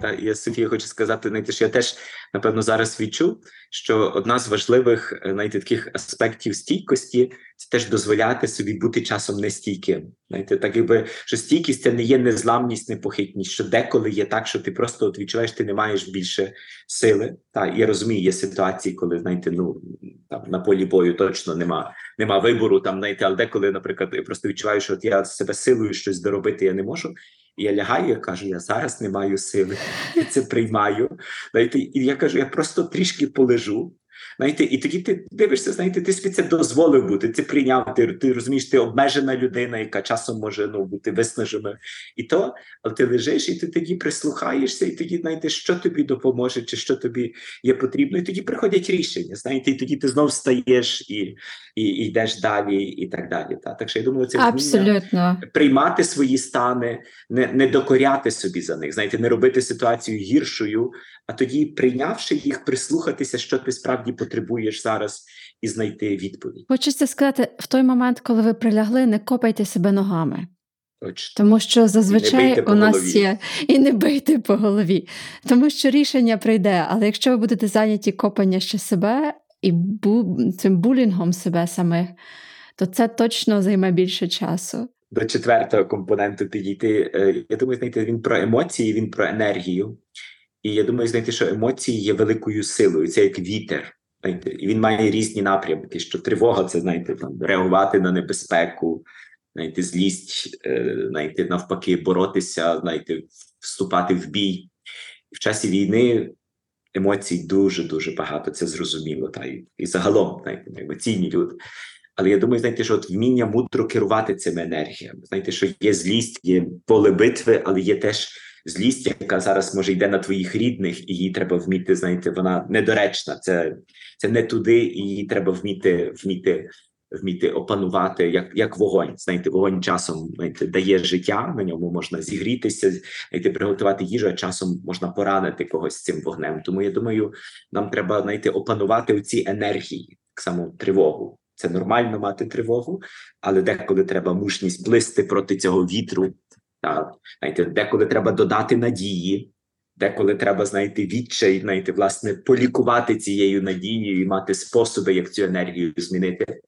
S5: Та я Софія хочу сказати, знаєте, що я теж напевно зараз відчув, що одна з важливих е, знаєте, таких аспектів стійкості це теж дозволяти собі бути часом нестійким. Знаєте, так якби що стійкість це не є незламність, непохитність, що деколи є так, що ти просто от відчуваєш, ти не маєш більше сили. Та я розумію, є ситуації, коли знаєте, ну там на полі бою точно нема, нема вибору. Там знаєте, але деколи, наприклад, я просто відчуваю, що от я себе силою щось доробити я не можу. Я лягаю, я кажу, я зараз не маю сили, я це приймаю. Знаєте, і я кажу, я просто трішки полежу. Знаєте, і тоді ти дивишся, знаєте, ти собі це дозволив бути, це прийняв. Ти, ти розумієш, ти обмежена людина, яка часом може ну, бути виснажена. І то, але ти лежиш, і ти тоді прислухаєшся, і тоді знаєте, що тобі допоможе, чи що тобі є потрібно. І тоді приходять рішення. Знаєте, і тоді ти знов встаєш і, і, і йдеш далі, і так далі. Та? Так що я думаю, це
S3: Абсолютно.
S5: приймати свої стани, не, не докоряти собі за них, знаєте, не робити ситуацію гіршою, а тоді, прийнявши їх, прислухатися, що ти справді потребуєш зараз, і знайти відповідь.
S3: Хочеться сказати, в той момент, коли ви прилягли, не копайте себе ногами.
S5: Точно.
S3: Тому що зазвичай у нас
S5: голові.
S3: є і не бийте по голові, тому що рішення прийде. Але якщо ви будете зайняті копання ще себе і бу... цим булінгом себе самих, то це точно займе більше часу.
S5: До четвертого компоненту підійти. Е, Я думаю, знаєте, він про емоції, він про енергію. І я думаю, знаєте, що емоції є великою силою. Це як вітер. Знаєте, і він має різні напрямки. Що тривога це знаєте, там реагувати на небезпеку, знаєте, злість, е, знаєте, навпаки, боротися, знаєте, вступати в бій. В часі війни емоцій дуже дуже багато. Це зрозуміло. Та і, і загалом знаєте, емоційні люди. Але я думаю, знаєте, що от вміння мудро керувати цими енергіями. Знаєте, що є злість, є поле битви, але є теж злість, яка зараз може йде на твоїх рідних, і її треба вміти. Знаєте, вона недоречна. Це, це не туди, і її треба вміти вміти. Вміти опанувати як як вогонь. Знаєте, вогонь часом знаєте, дає життя, на ньому можна зігрітися, знаєте, приготувати їжу, а часом можна поранити когось цим вогнем. Тому я думаю, нам треба знаєте, опанувати оці енергії, так само тривогу. Це нормально мати тривогу, але деколи треба мужність плисти проти цього вітру. Та, знаєте, деколи треба додати надії, деколи треба знайти відчай, знаєте, власне, полікувати цією надією і мати способи, як цю енергію змінити.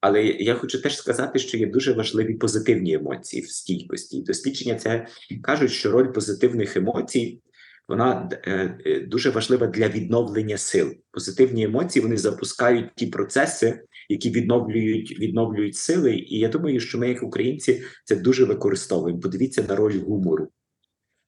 S5: Але я хочу теж сказати, що є дуже важливі позитивні емоції в стійкості. Дослідження це кажуть, що роль позитивних емоцій вона е, е, дуже важлива для відновлення сил. Позитивні емоції вони запускають ті процеси, які відновлюють відновлюють сили. І я думаю, що ми, як українці, це дуже використовуємо. Подивіться на роль гумору.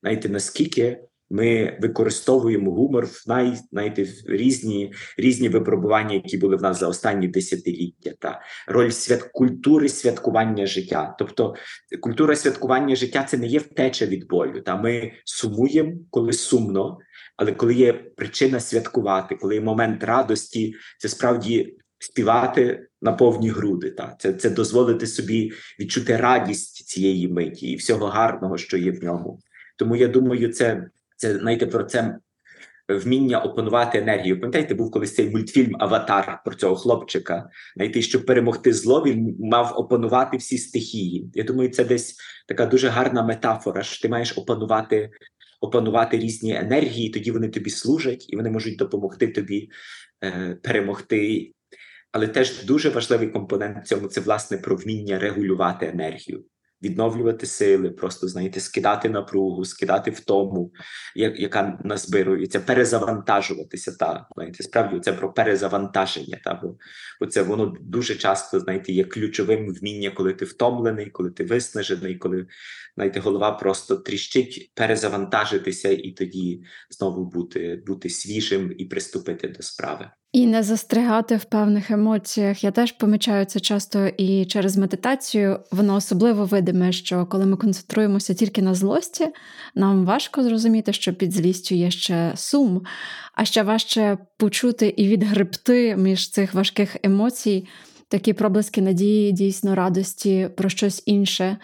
S5: Знаєте, наскільки ми використовуємо гумор в най, знаєте, в різні різні випробування, які були в нас за останні десятиліття, та роль свят культури святкування життя. Тобто культура святкування життя це не є втеча від болю. Та ми сумуємо, коли сумно, але коли є причина святкувати, коли є момент радості, це справді співати на повні груди. Та це, це дозволити собі відчути радість цієї миті і всього гарного, що є в ньому. Тому я думаю, це це знаєте, про це вміння опанувати енергію. Пам'ятаєте, був колись цей мультфільм Аватар про цього хлопчика. Знаєте, щоб перемогти зло, він мав опанувати всі стихії. Я думаю, це десь така дуже гарна метафора. що Ти маєш опанувати опанувати різні енергії, тоді вони тобі служать і вони можуть допомогти тобі е, перемогти. Але теж дуже важливий компонент в цьому це власне про вміння регулювати енергію. відновлювати сили, просто знаєте, скидати напругу, скидати втому, яка назбирується, перезавантажуватися. Та знаєте, справді це про перезавантаження. Та бо, бо це воно дуже часто знаєте, є ключовим вміння, коли ти втомлений, коли ти виснажений, коли знаєте, голова просто тріщить, перезавантажитися і тоді знову бути, бути свіжим і приступити до справи.
S3: І не застрягати в певних емоціях. Я теж помічаю це часто і через медитацію. Воно особливо видиме, що коли ми концентруємося тільки на злості, нам важко зрозуміти, що під злістю є ще сум, а ще важче почути і відгребти між цих важких емоцій такі проблиски надії, дійсно радості про щось інше.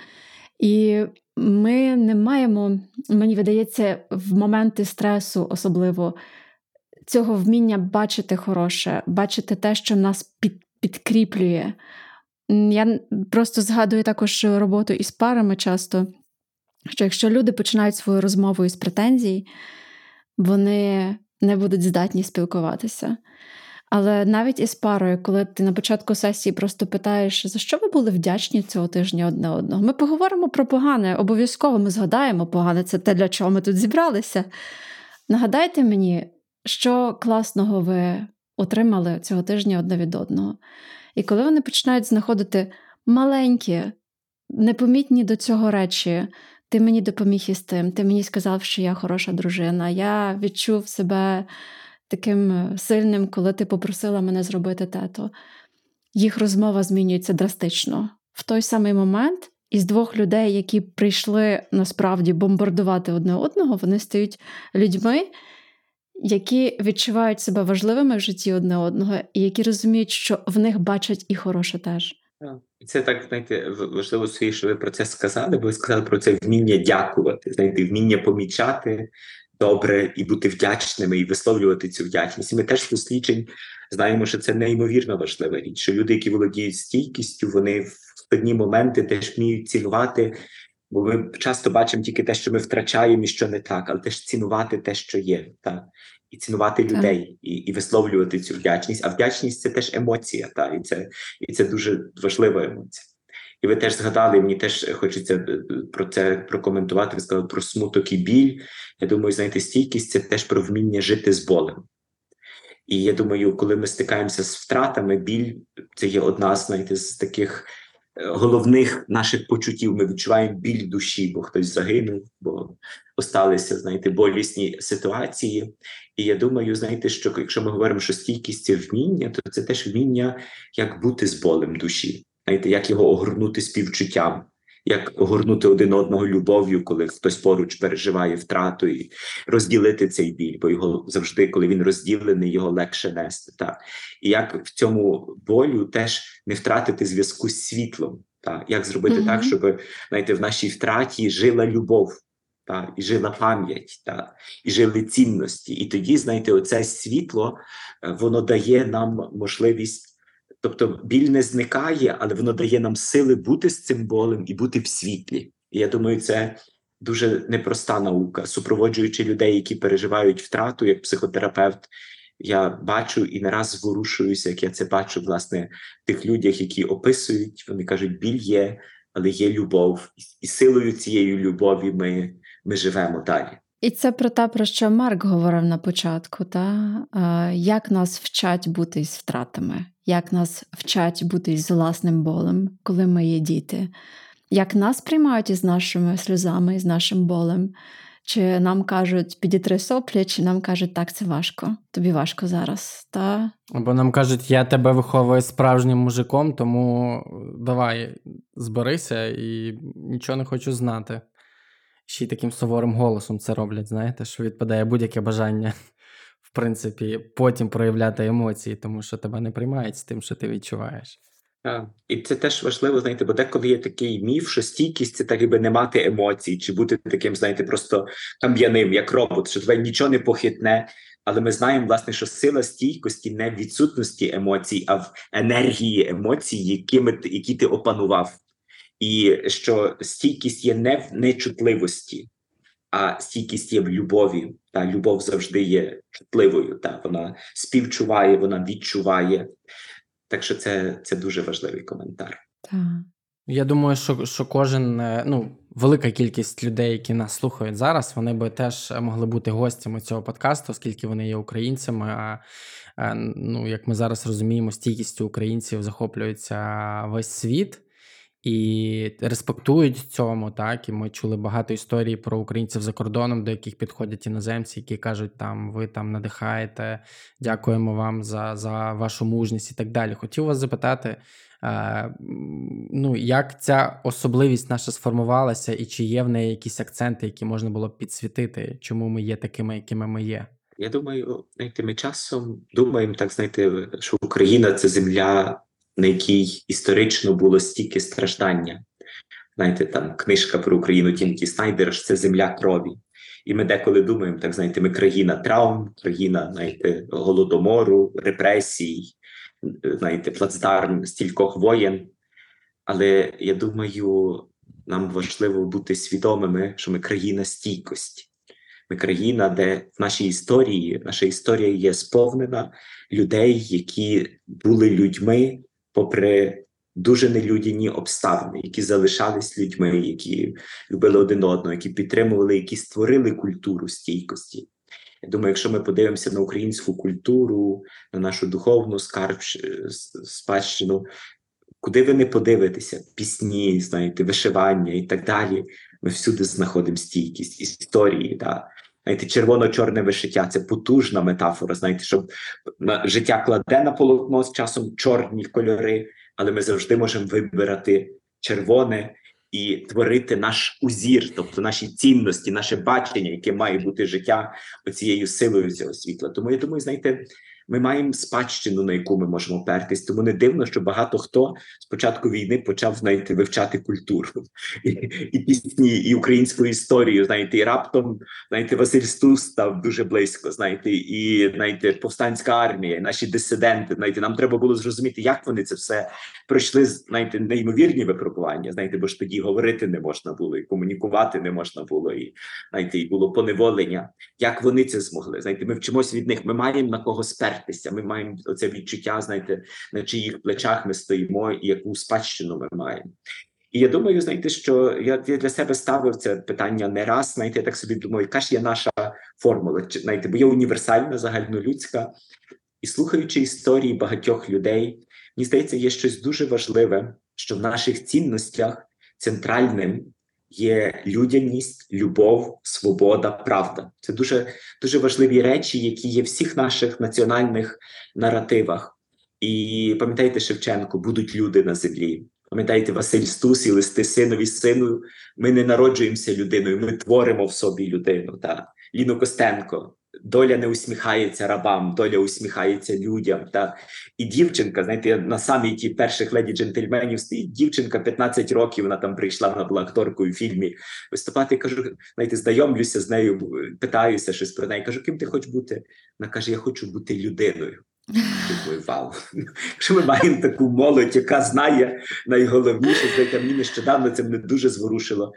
S3: І ми не маємо, мені видається, в моменти стресу особливо цього вміння бачити хороше, бачити те, що нас під, підкріплює. Я просто згадую також роботу із парами часто, що якщо люди починають свою розмову із претензій, вони не будуть здатні спілкуватися. Але навіть із парою, коли ти на початку сесії просто питаєш, за що ви були вдячні цього тижня одне одного, ми поговоримо про погане, обов'язково ми згадаємо погане, це те, для чого ми тут зібралися. Нагадайте мені, що класного ви отримали цього тижня одне від одного. І коли вони починають знаходити маленькі, непомітні до цього речі, ти мені допоміг із тим, ти мені сказав, що я хороша дружина, я відчув себе таким сильним, коли ти попросила мене зробити тето. Їх розмова змінюється драстично. В той самий момент із двох людей, які прийшли насправді бомбардувати одне одного, вони стають людьми, які відчувають себе важливими в житті одне одного, і які розуміють, що в них бачать і хороше теж.
S5: Це так, знаєте, важливо свій, що ви про це сказали, бо ви сказали про це вміння дякувати, знаєте, вміння помічати добре і бути вдячними, і висловлювати цю вдячність. І Ми теж з досліджень знаємо, що це неймовірно важлива річ. Що люди, які володіють стійкістю, вони в складні моменти теж вміють цінувати. Бо ми часто бачимо тільки те, що ми втрачаємо і що не так, але теж цінувати те, що є, так і цінувати людей, і і висловлювати цю вдячність. А вдячність це теж емоція, та і це і це дуже важлива емоція. І ви теж згадали, мені теж хочеться е, про це прокоментувати. Ви сказали про смуток і біль. Я думаю, знаєте, стійкість це теж про вміння жити з болем. І я думаю, коли ми стикаємося з втратами, біль це є одна знаєте, з таких головних наших почуттів. Ми відчуваємо біль душі, бо хтось загинув, бо осталися, знаєте, болісні ситуації. І я думаю, знаєте, що якщо ми говоримо, що стійкість це вміння, то це теж вміння, як бути з болем душі, знаєте, як його огорнути співчуттям як огорнути один одного любов'ю, коли хтось поруч переживає втрату і розділити цей біль, бо його завжди, коли він розділений, його легше нести. Так. І як в цьому болю теж не втратити зв'язку з світлом, так. як зробити mm-hmm. так, щоб знаєте, в нашій втраті жила любов. Та, і жила пам'ять, та, і жили цінності. І тоді, знаєте, оце світло е, воно дає нам можливість Тобто біль не зникає, але воно дає нам сили бути з цим болем і бути в світлі. І я думаю, це дуже непроста наука, супроводжуючи людей, які переживають втрату як психотерапевт. Я бачу і не раз зворушуюся, як я це бачу, власне, в тих людях, які описують, вони кажуть, біль є, але є любов, і силою цієї любові ми, ми живемо далі.
S3: І це про те, про що Марк говорив на початку, та? як нас вчать бути з втратами, як нас вчать бути з власним болем, коли ми є діти, як нас приймають із нашими сльозами, із нашим болем, чи нам кажуть, підітри соплі, чи нам кажуть, так, це важко, тобі важко зараз. Та?
S2: Або нам кажуть, я тебе виховую справжнім мужиком, тому давай зберися і нічого не хочу знати ще й таким суворим голосом це роблять, знаєте, що відпадає будь-яке бажання, в принципі, потім проявляти емоції, тому що тебе не приймають з тим, що ти відчуваєш.
S5: Так. І це теж важливо, знаєте, бо деколи є такий міф, що стійкість це так якби не мати емоцій, чи бути таким, знаєте, просто кам'яним, як робот, що тебе нічого не похитне. Але ми знаємо, власне, що сила стійкості не в відсутності емоцій, а в енергії емоцій, якими ти, які ти опанував і що стійкість є не в нечутливості, а стійкість є в любові. Та любов завжди є чутливою. Та вона співчуває, вона відчуває. Так що це це дуже важливий коментар.
S3: Так.
S2: Я думаю, що що кожен, е, ну, велика кількість людей, які нас слухають зараз, вони би теж могли бути гостями цього подкасту, оскільки вони є українцями. А ну, як ми зараз розуміємо, стійкістю українців захоплюється весь світ і респектують цьому. Так, і ми чули багато історій про українців за кордоном, до яких підходять іноземці, які кажуть, там ви там надихаєте, дякуємо вам за, за вашу мужність і так далі. Хотів вас запитати. Ну, як ця особливість наша сформувалася, і чи є в неї якісь акценти, які можна було б підсвітити, чому ми є такими, якими ми є?
S5: Я думаю, знаєте, ми часом думаємо, так знаєте, що Україна це земля, на якій історично було стільки страждання. Знаєте, там книжка про Україну Тімкі Снайдера ж це земля крові. І ми деколи думаємо, так знаєте, ми країна травм, країна знаєте, голодомору, репресій, знаєте, плацдарм стількох воєн. Але я думаю, нам важливо бути свідомими, що ми країна стійкості. Ми країна, де в нашій історії, наша історія є сповнена людей, які були людьми, попри дуже нелюдяні обставини, які залишались людьми, які любили один одного, які підтримували, які створили культуру стійкості. Я думаю, якщо ми подивимося на українську культуру, на нашу духовну скарб, спадщину, куди ви не подивитеся, пісні, знаєте, вишивання і так далі, ми всюди знаходимо стійкість історії. Да. Знаєте, червоно-чорне вишиття це потужна метафора. Знаєте, що життя кладе на полотно з часом чорні кольори, але ми завжди можемо вибирати червоне і творити наш узір, тобто наші цінності, наше бачення, яке має бути життя оцією силою цього світла. Тому я думаю, знаєте, ми маємо спадщину, на яку ми можемо опертись. Тому не дивно, що багато хто з початку війни почав знаєте, вивчати культуру і, і пісні, і українську історію. Знаєте, і раптом знаєте, Василь Стус став дуже близько. Знаєте, і знаєте, повстанська армія, наші дисиденти. Знаєте, нам треба було зрозуміти, як вони це все пройшли. Знаєте, неймовірні випробування. Знаєте, бо ж тоді говорити не можна було, і комунікувати не можна було, і знаєте, і було поневолення. Як вони це змогли? Знаєте, ми вчимося від них. Ми маємо на кого сперти впертися. Ми маємо оце відчуття, знаєте, на чиїх плечах ми стоїмо і яку спадщину ми маємо. І я думаю, знаєте, що я для себе ставив це питання не раз. Знаєте, я так собі думаю, яка ж є наша формула? Знаєте, бо є універсальна, загальнолюдська, і слухаючи історії багатьох людей, мені здається, є щось дуже важливе, що в наших цінностях центральним є людяність, любов, свобода, правда. Це дуже дуже важливі речі, які є в всіх наших національних наративах. І пам'ятайте, Шевченко, будуть люди на землі. Пам'ятаєте, Василь Стус і листи синові сину. Ми не народжуємося людиною, ми творимо в собі людину. Та Ліно Костенко доля не усміхається рабам, доля усміхається людям. Та і дівчинка, знаєте, на самій ті перших леді джентльменів стоїть дівчинка 15 років. Вона там прийшла, вона була акторкою в фільмі виступати. Кажу, знаєте, знайомлюся з нею, питаюся щось про неї. Кажу, ким ти хочеш бути? Вона каже: Я хочу бути людиною. Думаю, вау. Якщо ми маємо таку молодь, яка знає найголовніше, знаєте, мені нещодавно це мене дуже зворушило.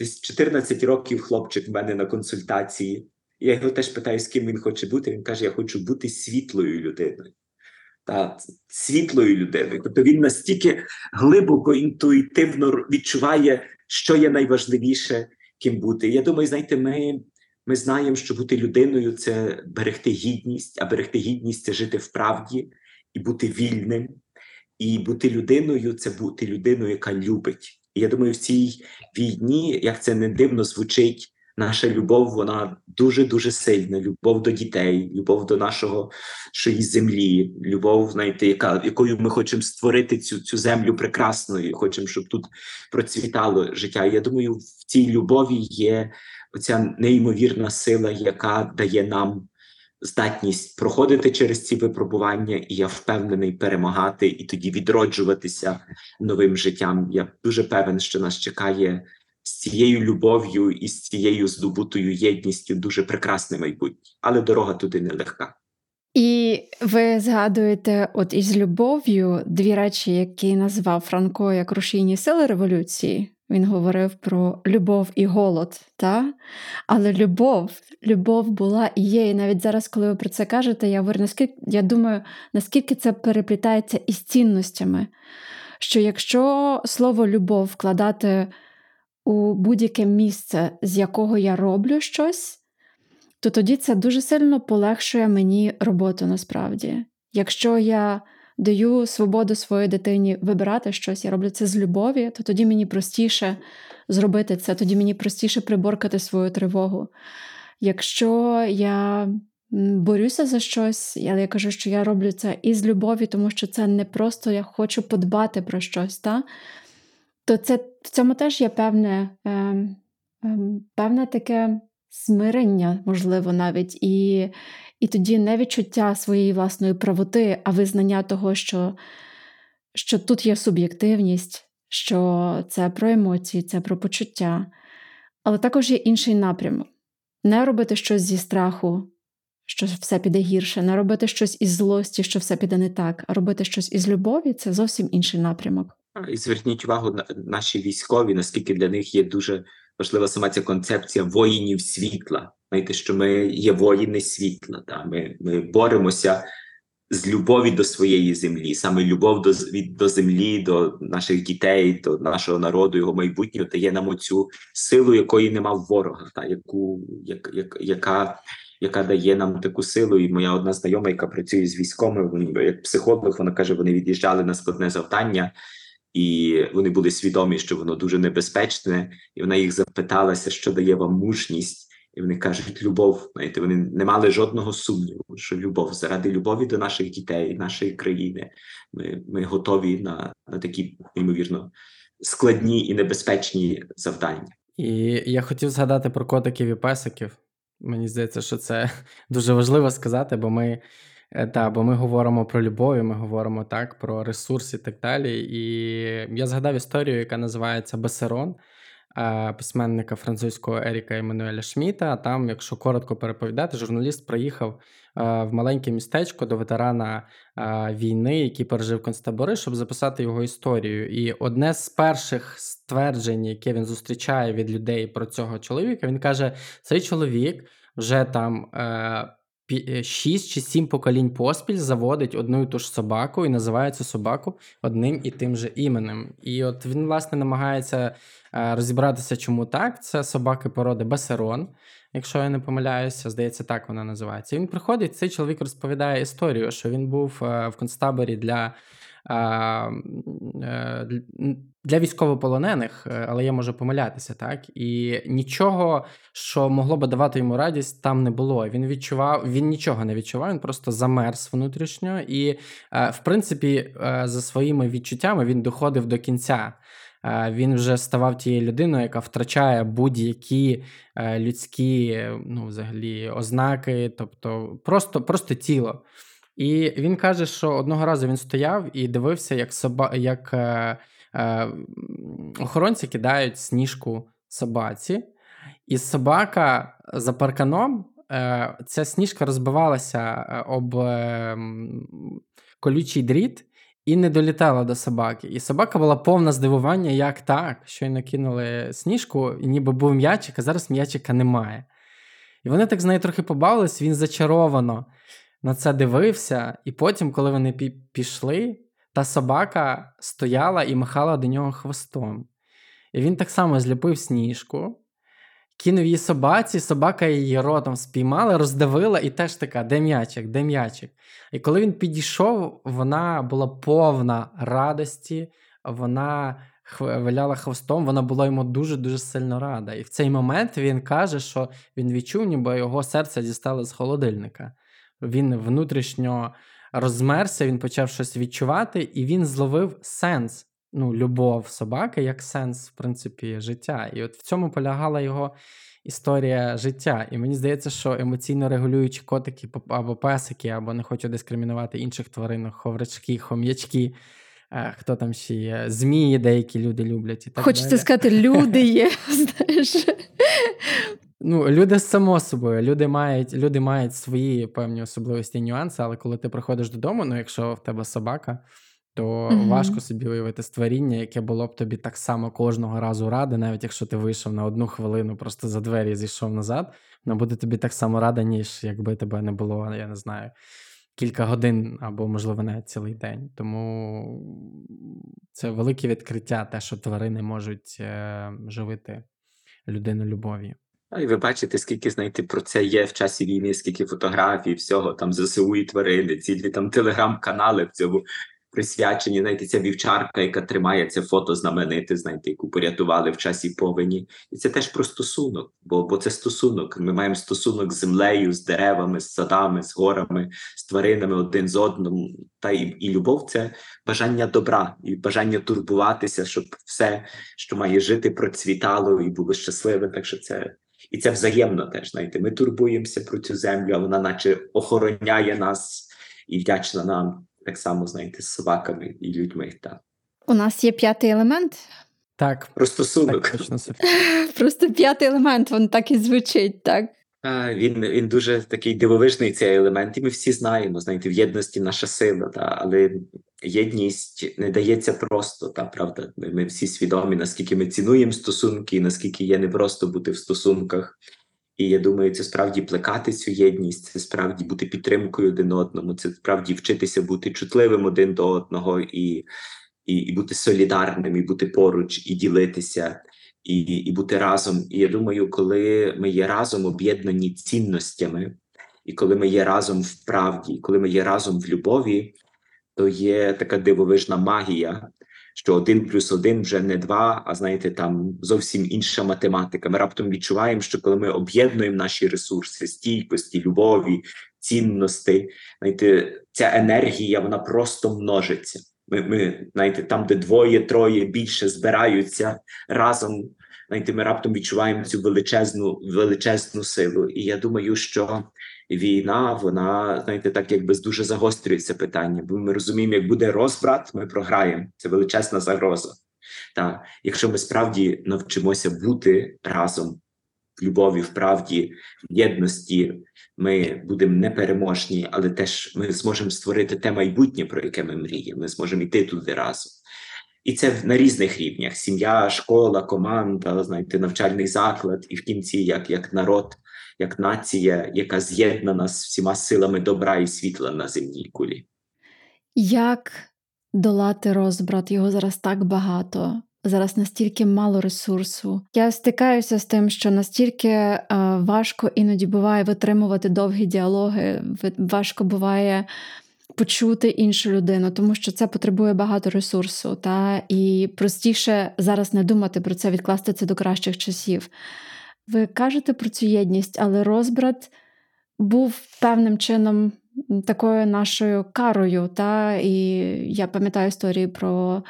S5: Десь 14 років хлопчик в мене на консультації. Я його теж питаю, з ким він хоче бути. Він каже: Я хочу бути світлою людиною. Та світлою людиною. Тобто він настільки глибоко, інтуїтивно відчуває, що є найважливіше ким бути. Я думаю, знаєте, ми ми знаємо, що бути людиною це берегти гідність, а берегти гідність це жити в правді і бути вільним. І бути людиною це бути людиною, яка любить. І я думаю, в цій війні, як це не дивно звучить, наша любов, вона дуже дуже сильна. Любов до дітей, любов до нашого нашої землі, любов, знаєте, яка якою ми хочемо створити цю цю землю прекрасною. Хочемо, щоб тут процвітало життя. Я думаю, в цій любові є оця неймовірна сила, яка дає нам. Здатність проходити через ці випробування, і я впевнений перемагати і тоді відроджуватися новим життям. Я дуже певен, що нас чекає з цією любов'ю і з цією здобутою єдністю дуже прекрасне майбутнє, але дорога туди нелегка.
S3: І ви згадуєте, от із любов'ю дві речі, які назвав Франко як рушійні сили революції. Він говорив про любов і голод, та? але любов, любов була і є. І навіть зараз, коли ви про це кажете, я говорю, наскільки я думаю, наскільки це переплітається із цінностями що якщо слово любов вкладати у будь-яке місце, з якого я роблю щось, то тоді це дуже сильно полегшує мені роботу насправді. Якщо я даю свободу своїй дитині вибирати щось, я роблю це з любові, то тоді мені простіше зробити це, тоді мені простіше приборкати свою тривогу. Якщо я борюся за щось, але я кажу, що я роблю це із любові, тому що це не просто я хочу подбати про щось, та? То це, в цьому теж є певне, е, е, певне таке смирення, можливо, навіть, і, і тоді не відчуття своєї власної правоти, а визнання того, що, що тут є суб'єктивність, що це про емоції, це про почуття. Але також є інший напрямок. Не робити щось зі страху, що все піде гірше, не робити щось із злості, що все піде не так, а робити щось із любові це зовсім інший напрямок.
S5: І зверніть увагу на наші військові, наскільки для них є дуже важлива сама ця концепція воїнів світла. Знаєте, що ми є воїни світла. Та? Ми, ми боремося з любові до своєї землі, саме любов до від до землі, до наших дітей, до нашого народу, його майбутнього дає нам оцю силу, якої нема ворога, та яку як, як, яка яка дає нам таку силу. І моя одна знайома, яка працює з військовими, як психолог, вона каже: вони від'їжджали на складне завдання. І вони були свідомі, що воно дуже небезпечне, і вона їх запиталася, що дає вам мужність. І вони кажуть, любов. Знаєте, вони не мали жодного сумніву, що любов заради любові до наших дітей, нашої країни. Ми ми готові на, на такі неймовірно складні і небезпечні завдання.
S2: І я хотів згадати про котиків і песиків. Мені здається, що це дуже важливо сказати, бо ми Е, та, бо ми говоримо про любов, ми говоримо так про ресурс і так далі. І я згадав історію, яка називається Бесерон, е, письменника французького Еріка Еммануеля Шміта. Там, якщо коротко переповідати, журналіст приїхав е, в маленьке містечко до ветерана війни, який пережив концтабори, щоб записати його історію. І одне з перших стверджень, яке він зустрічає від людей про цього чоловіка, він каже: цей чоловік вже там. 6 чи 7 поколінь поспіль заводить одну і ту ж собаку і називає цю собаку одним і тим же іменем. І от він, власне, намагається е, розібратися, чому так. Це собаки породи Басерон, якщо я не помиляюся, здається, так вона називається. І він приходить, цей чоловік розповідає історію, що він був е, в концтаборі для Е, для військовополонених, е, але я можу помилятися, так і нічого, що могло би давати йому радість, там не було. Він відчував, він нічого не відчував, він просто замерз внутрішньо, і е, в принципі, за своїми відчуттями він доходив до кінця. Він вже ставав тією людиною, яка втрачає будь-які людські ну, взагалі ознаки, тобто просто, просто тіло. І він каже, що одного разу він стояв і дивився, як соба... як е... Е... охоронці кидають сніжку собаці, і собака за парканом. Е... Ця сніжка розбивалася е, об е... колючий дріт і не долітала до собаки. І собака була повна здивування, як так, що й накинули сніжку, і ніби був м'ячик, а зараз м'ячика немає. І вони так з нею трохи побавились, він зачаровано на це дивився, і потім, коли вони пішли, та собака стояла і махала до нього хвостом. І він так само зліпив сніжку, кинув її собаці, собака її ротом спіймала, роздавила і теж така: де м'ячик, де м'ячик. І коли він підійшов, вона була повна радості, вона виляла хвостом, вона була йому дуже-дуже сильно рада. І в цей момент він каже, що він відчув, ніби його серце дістало з холодильника він внутрішньо розмерся, він почав щось відчувати, і він зловив сенс. Ну, любов собаки як сенс, в принципі, життя. І от в цьому полягала його історія життя. І мені здається, що емоційно регулюючі котики або песики, або не хочу дискримінувати інших тварин, ховрачки, хом'ячки. Е, хто там ще є? Змії деякі люди люблять. і так
S3: Хочеться
S2: далі.
S3: сказати, люди є. знаєш.
S2: Ну, люди само собою, люди мають люди мають свої певні особливості і нюанси, але коли ти приходиш додому, ну якщо в тебе собака, то mm-hmm. важко собі уявити створіння, яке було б тобі так само кожного разу ради, навіть якщо ти вийшов на одну хвилину, просто за двері і зійшов назад, воно буде тобі так само рада, ніж якби тебе не було, я не знаю. кілька годин або, можливо, навіть цілий день. Тому це велике відкриття, те, що тварини можуть е, живити людину любов'ю.
S5: А і ви бачите, скільки знаєте, про це є в часі війни, скільки фотографій, всього там ЗСУ і тварини, цілі там телеграм-канали в цьому присвячені. Знаєте, ця вівчарка, яка тримає це фото знамените, знаєте, яку порятували в часі повені. І це теж про стосунок, бо, бо це стосунок. Ми маємо стосунок з землею, з деревами, з садами, з горами, з тваринами один з одним. Та і, і любов це бажання добра і бажання турбуватися, щоб все, що має жити, процвітало і було щасливе. Так що це. І це взаємно теж, знаєте, ми турбуємося про цю землю, а вона наче охороняє нас і вдячна нам так само, знаєте, з собаками і людьми. Так.
S3: У нас є п'ятий елемент.
S2: Так,
S5: Про стосунок.
S2: так точно
S3: Просто п'ятий елемент, він так і звучить, так?
S5: Він, він дуже такий дивовижний цей елемент, і ми всі знаємо, знаєте, в єдності наша сила, та, але єдність не дається просто, та правда. Ми, ми всі свідомі, наскільки ми цінуємо стосунки, наскільки є непросто бути в стосунках. І я думаю, це справді плекати цю єдність, це справді бути підтримкою один одному, це справді вчитися бути чутливим один до одного і, і, і бути солідарним, і бути поруч, і ділитися, і, і бути разом. І я думаю, коли ми є разом об'єднані цінностями, і коли ми є разом в правді, коли ми є разом в любові, то є така дивовижна магія, що один плюс один вже не два, а знаєте, там зовсім інша математика. Ми раптом відчуваємо, що коли ми об'єднуємо наші ресурси, стійкості, любові, цінності, знаєте, ця енергія вона просто множиться. Ми, ми знаєте, там, де двоє, троє більше збираються разом. Знаєте, ми раптом відчуваємо цю величезну величезну силу. І я думаю, що війна, вона знаєте, так якби дуже загострюється питання, бо ми розуміємо, як буде розбрат, ми програємо. Це величезна загроза. Та якщо ми справді навчимося бути разом в любові, в правді, в єдності, ми будемо непереможні, але теж ми зможемо створити те майбутнє, про яке ми мріємо. Ми зможемо йти туди разом. І це на різних рівнях: сім'я, школа, команда, знаєте, навчальний заклад, і в кінці, як, як народ, як нація, яка з'єднана з всіма силами добра і світла на земній кулі.
S3: Як долати розбрат? Його зараз так багато. Зараз настільки мало ресурсу. Я стикаюся з тим, що настільки е, важко іноді буває витримувати довгі діалоги, важко буває почути іншу людину, тому що це потребує багато ресурсу. Та? І простіше зараз не думати про це, відкласти це до кращих часів. Ви кажете про цю єдність, але розбрат був певним чином такою нашою карою. Та? І я пам'ятаю історії про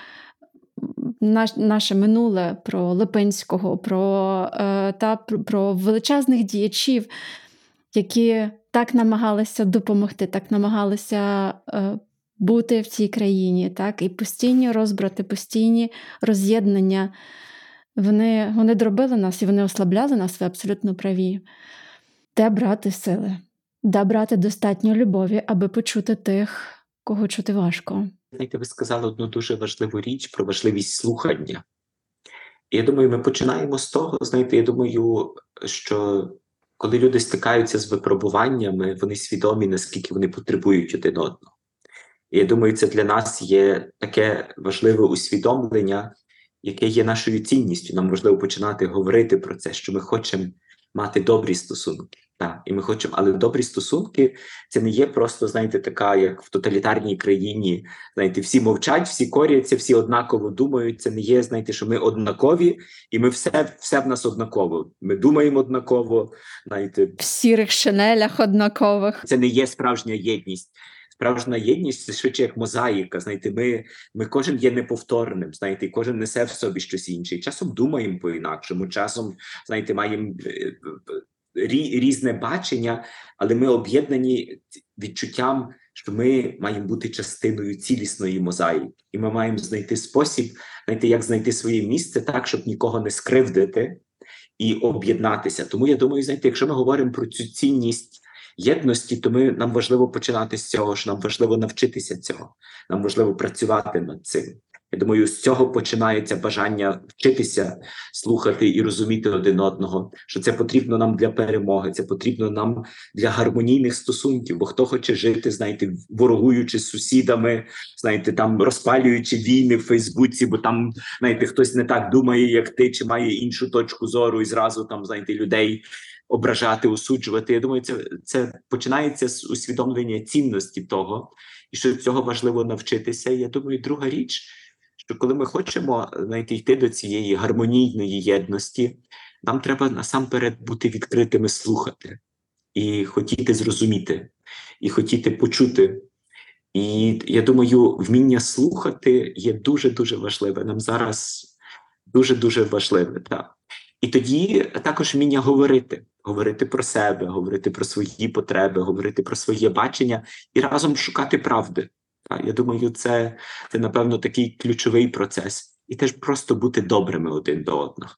S3: наш, наше минуле, про Липинського, про, е, та, про, величезних діячів, які так намагалися допомогти, так намагалися е, бути в цій країні. Так? І постійні розбрати, постійні роз'єднання. Вони, вони дробили нас і вони ослабляли нас, ви абсолютно праві. Де брати сили? Де брати достатньо любові, аби почути тих, кого чути важко?
S5: Знаєте, ви сказали одну дуже важливу річ про важливість слухання. Я думаю, ми починаємо з того. Знаєте, я думаю, що коли люди стикаються з випробуваннями, вони свідомі, наскільки вони потребують один одного. І я думаю, це для нас є таке важливе усвідомлення, яке є нашою цінністю. Нам важливо починати говорити про це, що ми хочемо мати добрі стосунки. Так, і ми хочемо, але добрі стосунки це не є просто, знаєте, така, як в тоталітарній країні. Знаєте, всі мовчать, всі коряться, всі однаково думають. Це не є, знаєте, що ми однакові, і ми все, все в нас однаково. Ми думаємо однаково. Знаєте,
S3: В сірих шинелях однакових.
S5: це не є справжня єдність. Справжня єдність це швидше як мозаїка. Знаєте, ми, ми кожен є неповторним, знаєте, і кожен несе в собі щось інше. І часом думаємо по-інакшому, часом, знаєте, маємо е, рі- різне бачення, але ми об'єднані відчуттям, що ми маємо бути частиною цілісної мозаїки, і ми маємо знайти спосіб, знаєте, як знайти своє місце так, щоб нікого не скривдити і об'єднатися. Тому я думаю, знаєте, якщо ми говоримо про цю цінність єдності, то ми нам важливо починати з цього, що нам важливо навчитися цього, нам важливо працювати над цим. Я думаю, з цього починається бажання вчитися, слухати і розуміти один одного, що це потрібно нам для перемоги, це потрібно нам для гармонійних стосунків. Бо хто хоче жити, знаєте, ворогуючи з сусідами, знаєте, там розпалюючи війни в Фейсбуці, бо там знаєте, хтось не так думає, як ти, чи має іншу точку зору, і зразу там знаєте людей ображати, осуджувати. Я думаю, це, це починається з усвідомлення цінності того, і що цього важливо навчитися. Я думаю, друга річ, що коли ми хочемо знаєте, йти до цієї гармонійної єдності, нам треба насамперед бути відкритими слухати і хотіти зрозуміти, і хотіти почути. І я думаю, вміння слухати є дуже дуже важливе. Нам зараз дуже дуже важливе. Так. І тоді також вміння говорити, говорити про себе, говорити про свої потреби, говорити про своє бачення і разом шукати правди. Я думаю, це, це напевно такий ключовий процес, і теж просто бути добрими один до одного.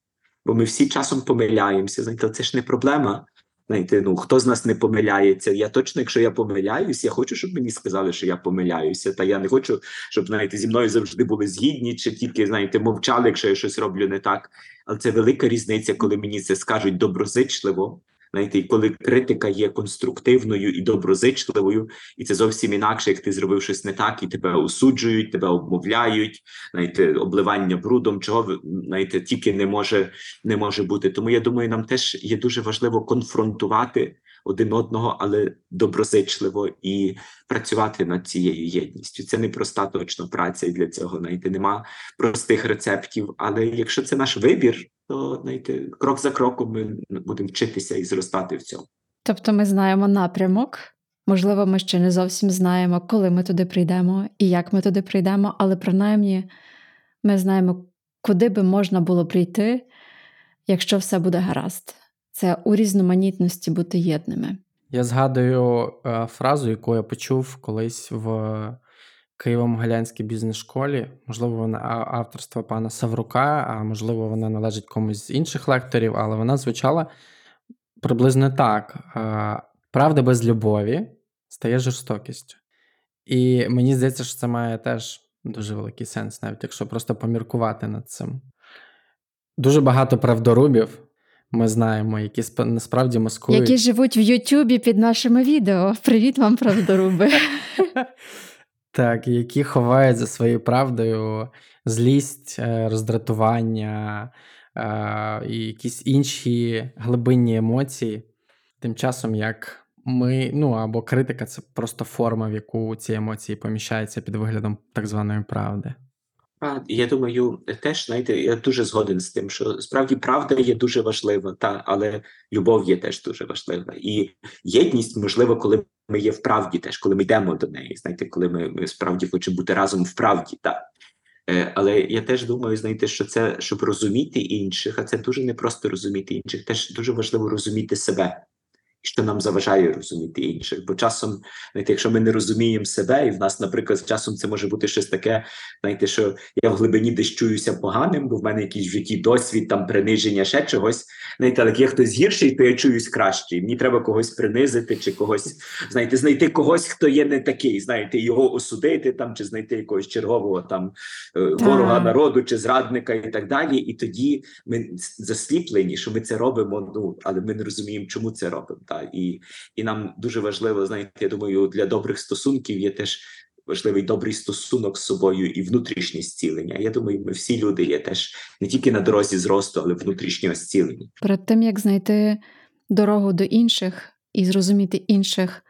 S5: Бо ми всі часом помиляємося. Знаєте, це ж не проблема. Знаєте, ну хто з нас не помиляється? Я точно, якщо я помиляюсь, я хочу, щоб мені сказали, що я помиляюся. Та я не хочу, щоб знаєте, зі мною завжди були згідні, чи тільки знаєте, мовчали, якщо я щось роблю не так. Але це велика різниця, коли мені це скажуть доброзичливо. Знаєте, і коли критика є конструктивною і доброзичливою, і це зовсім інакше, як ти зробив щось не так, і тебе осуджують, тебе обмовляють, знаєте, обливання брудом, чого знаєте, тільки не може не може бути. Тому я думаю, нам теж є дуже важливо конфронтувати один одного, але доброзичливо і працювати над цією єдністю. Це не проста точно праця, і для цього знаєте, нема простих рецептів. Але якщо це наш вибір, то знаєте, крок за кроком ми будемо вчитися і зростати в цьому.
S3: Тобто ми знаємо напрямок. Можливо, ми ще не зовсім знаємо, коли ми туди прийдемо і як ми туди прийдемо, але принаймні ми знаємо, куди би можна було прийти, якщо все буде гаразд. Це у різноманітності бути єдними.
S2: Я згадую е, фразу, яку я почув колись в Києво-Могилянській бізнес-школі. Можливо, вона авторства пана Саврука, а можливо, вона належить комусь з інших лекторів, але вона звучала приблизно так: Е, правда без любові стає жорстокістю. І мені здається, що це має теж дуже великий сенс, навіть якщо просто поміркувати над цим. Дуже багато правдорубів. Ми знаємо, які сп- насправді маскують.
S3: Які живуть в Ютубі під нашими відео. Привіт вам, правдоруби.
S2: Так, які ховають за своєю правдою злість, е, роздратування е, і якісь інші глибинні емоції. Тим часом, як ми, ну або критика це просто форма, в яку ці емоції поміщаються під виглядом так званої правди.
S5: Я думаю, теж знаєте, я дуже згоден з тим, що справді правда є дуже важлива, та але любов є теж дуже важлива. І єдність можливо, коли ми є в правді, теж коли ми йдемо до неї. Знаєте, коли ми, ми справді хочемо бути разом в правді. Та. Е, але я теж думаю, знаєте, що це щоб розуміти інших, а це дуже не просто розуміти інших, теж дуже важливо розуміти себе. Що нам заважає розуміти інших, бо часом, знаєте, якщо ми не розуміємо себе, і в нас, наприклад, часом це може бути щось таке, знаєте, що я в глибині десь чуюся поганим, бо в мене якийсь в житті досвід, там приниження, ще чогось. Знаєте, але як є хтось гірший, то я чуюсь кращий. Мені треба когось принизити, чи когось, знаєте, знайти когось, хто є не такий, знаєте, його осудити там, чи знайти якогось чергового там е, ворога народу, чи зрадника, і так далі. І тоді ми засліплені, що ми це робимо. Ну але ми не розуміємо, чому це робимо. Та і, і нам дуже важливо, знаєте, я думаю, для добрих стосунків є теж важливий добрий стосунок з собою і внутрішнє зцілення. Я думаю, ми всі люди є теж не тільки на дорозі зросту, але внутрішнього зцілення.
S3: Перед тим як знайти дорогу до інших і зрозуміти інших,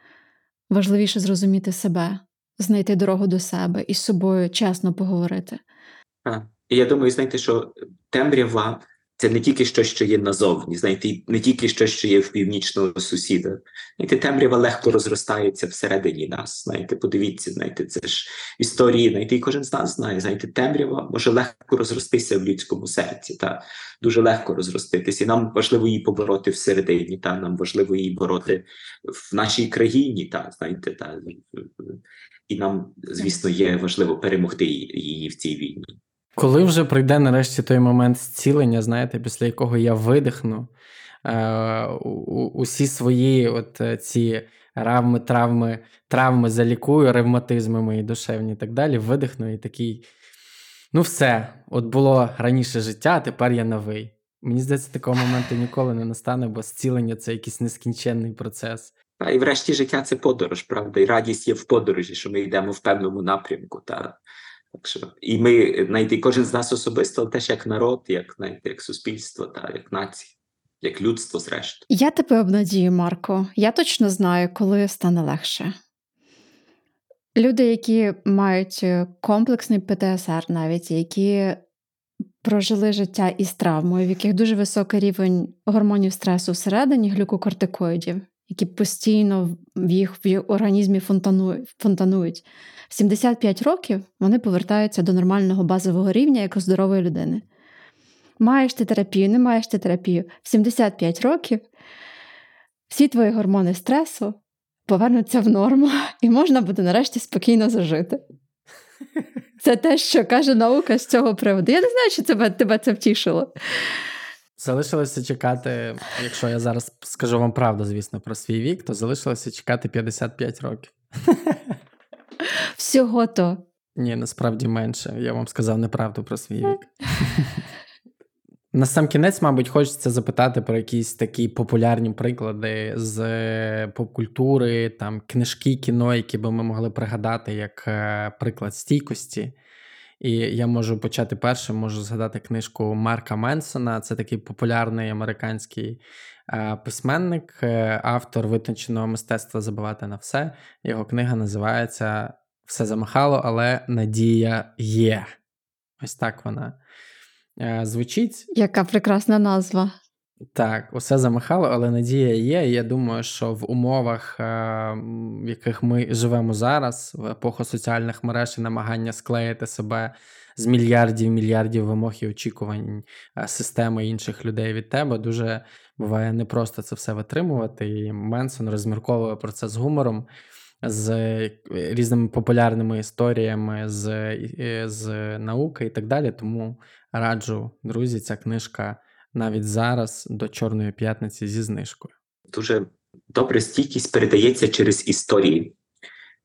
S3: важливіше зрозуміти себе, знайти дорогу до себе і з собою чесно поговорити.
S5: А, І я думаю, знаєте, що темрява це не тільки щось, що є назовні, знаєте, не тільки щось, що є в північного сусіда. Знаєте, темрява легко розростається всередині нас. Знаєте, подивіться, знаєте, це ж історії, знаєте, і кожен з нас знає, знаєте, темрява може легко розростися в людському серці, та дуже легко розроститися. І нам важливо її побороти всередині, та нам важливо її бороти в нашій країні, та знаєте, та і нам, звісно, є важливо перемогти її в цій війні.
S2: Коли вже прийде нарешті той момент зцілення, знаєте, після якого я видихну е, усі свої от е, ці равми, травми, травми залікую, ревматизми мої душевні і так далі, видихну і такий. ну все, от було раніше життя, а тепер я новий. Мені здається, такого моменту ніколи не настане, бо зцілення це якийсь нескінченний процес.
S5: Та і врешті життя це подорож, правда, і радість є в подорожі, що ми йдемо в певному напрямку. Та так що і ми знаєте, кожен з нас особисто, але теж як народ, як знаєте, як суспільство, та як нація, як людство, зрештою.
S3: Я тебе обнадію, Марко. Я точно знаю, коли стане легше. Люди, які мають е, комплексний ПТСР, навіть які прожили життя із травмою, в яких дуже високий рівень гормонів стресу всередині, глюкокортикоїдів, які постійно в їх в організмі фонтанують. В 75 років вони повертаються до нормального базового рівня як у здорової людини. Маєш ти терапію, не маєш ти терапію. В 75 років всі твої гормони стресу повернуться в норму, і можна буде нарешті спокійно зажити. Це те, що каже наука з цього приводу. Я не знаю, чи тебе, тебе це втішило.
S2: Залишилося чекати, якщо я зараз скажу вам правду, звісно, про свій вік, то залишилося чекати 55 років.
S3: Всього то.
S2: Ні, насправді менше. Я вам сказав неправду про свій вік. На сам кінець, мабуть, хочеться запитати про якісь такі популярні приклади з е, поп-культури, там книжки, кіно, які би ми могли пригадати як е, приклад стійкості. І я можу почати першим, можу згадати книжку Марка Менсона. Це такий популярний американський е, письменник, автор витонченого мистецтва забивати на все. Його книга називається Все замахало, але надія є. Ось так вона. Е, звучить.
S3: Яка прекрасна назва.
S2: Так, усе замахало, але надія є. Я думаю, що в умовах, е, в яких ми живемо зараз, в епоху соціальних мереж і намагання склеїти себе з мільярдів мільярдів вимог і очікувань е, системи інших людей від тебе, дуже буває непросто це все витримувати. І Менсон розмірковує про це з гумором з е, різними популярними історіями з з науки і так далі. Тому раджу, друзі, ця книжка навіть зараз до Чорної п'ятниці зі знижкою.
S5: Дуже добре стійкість передається через історії.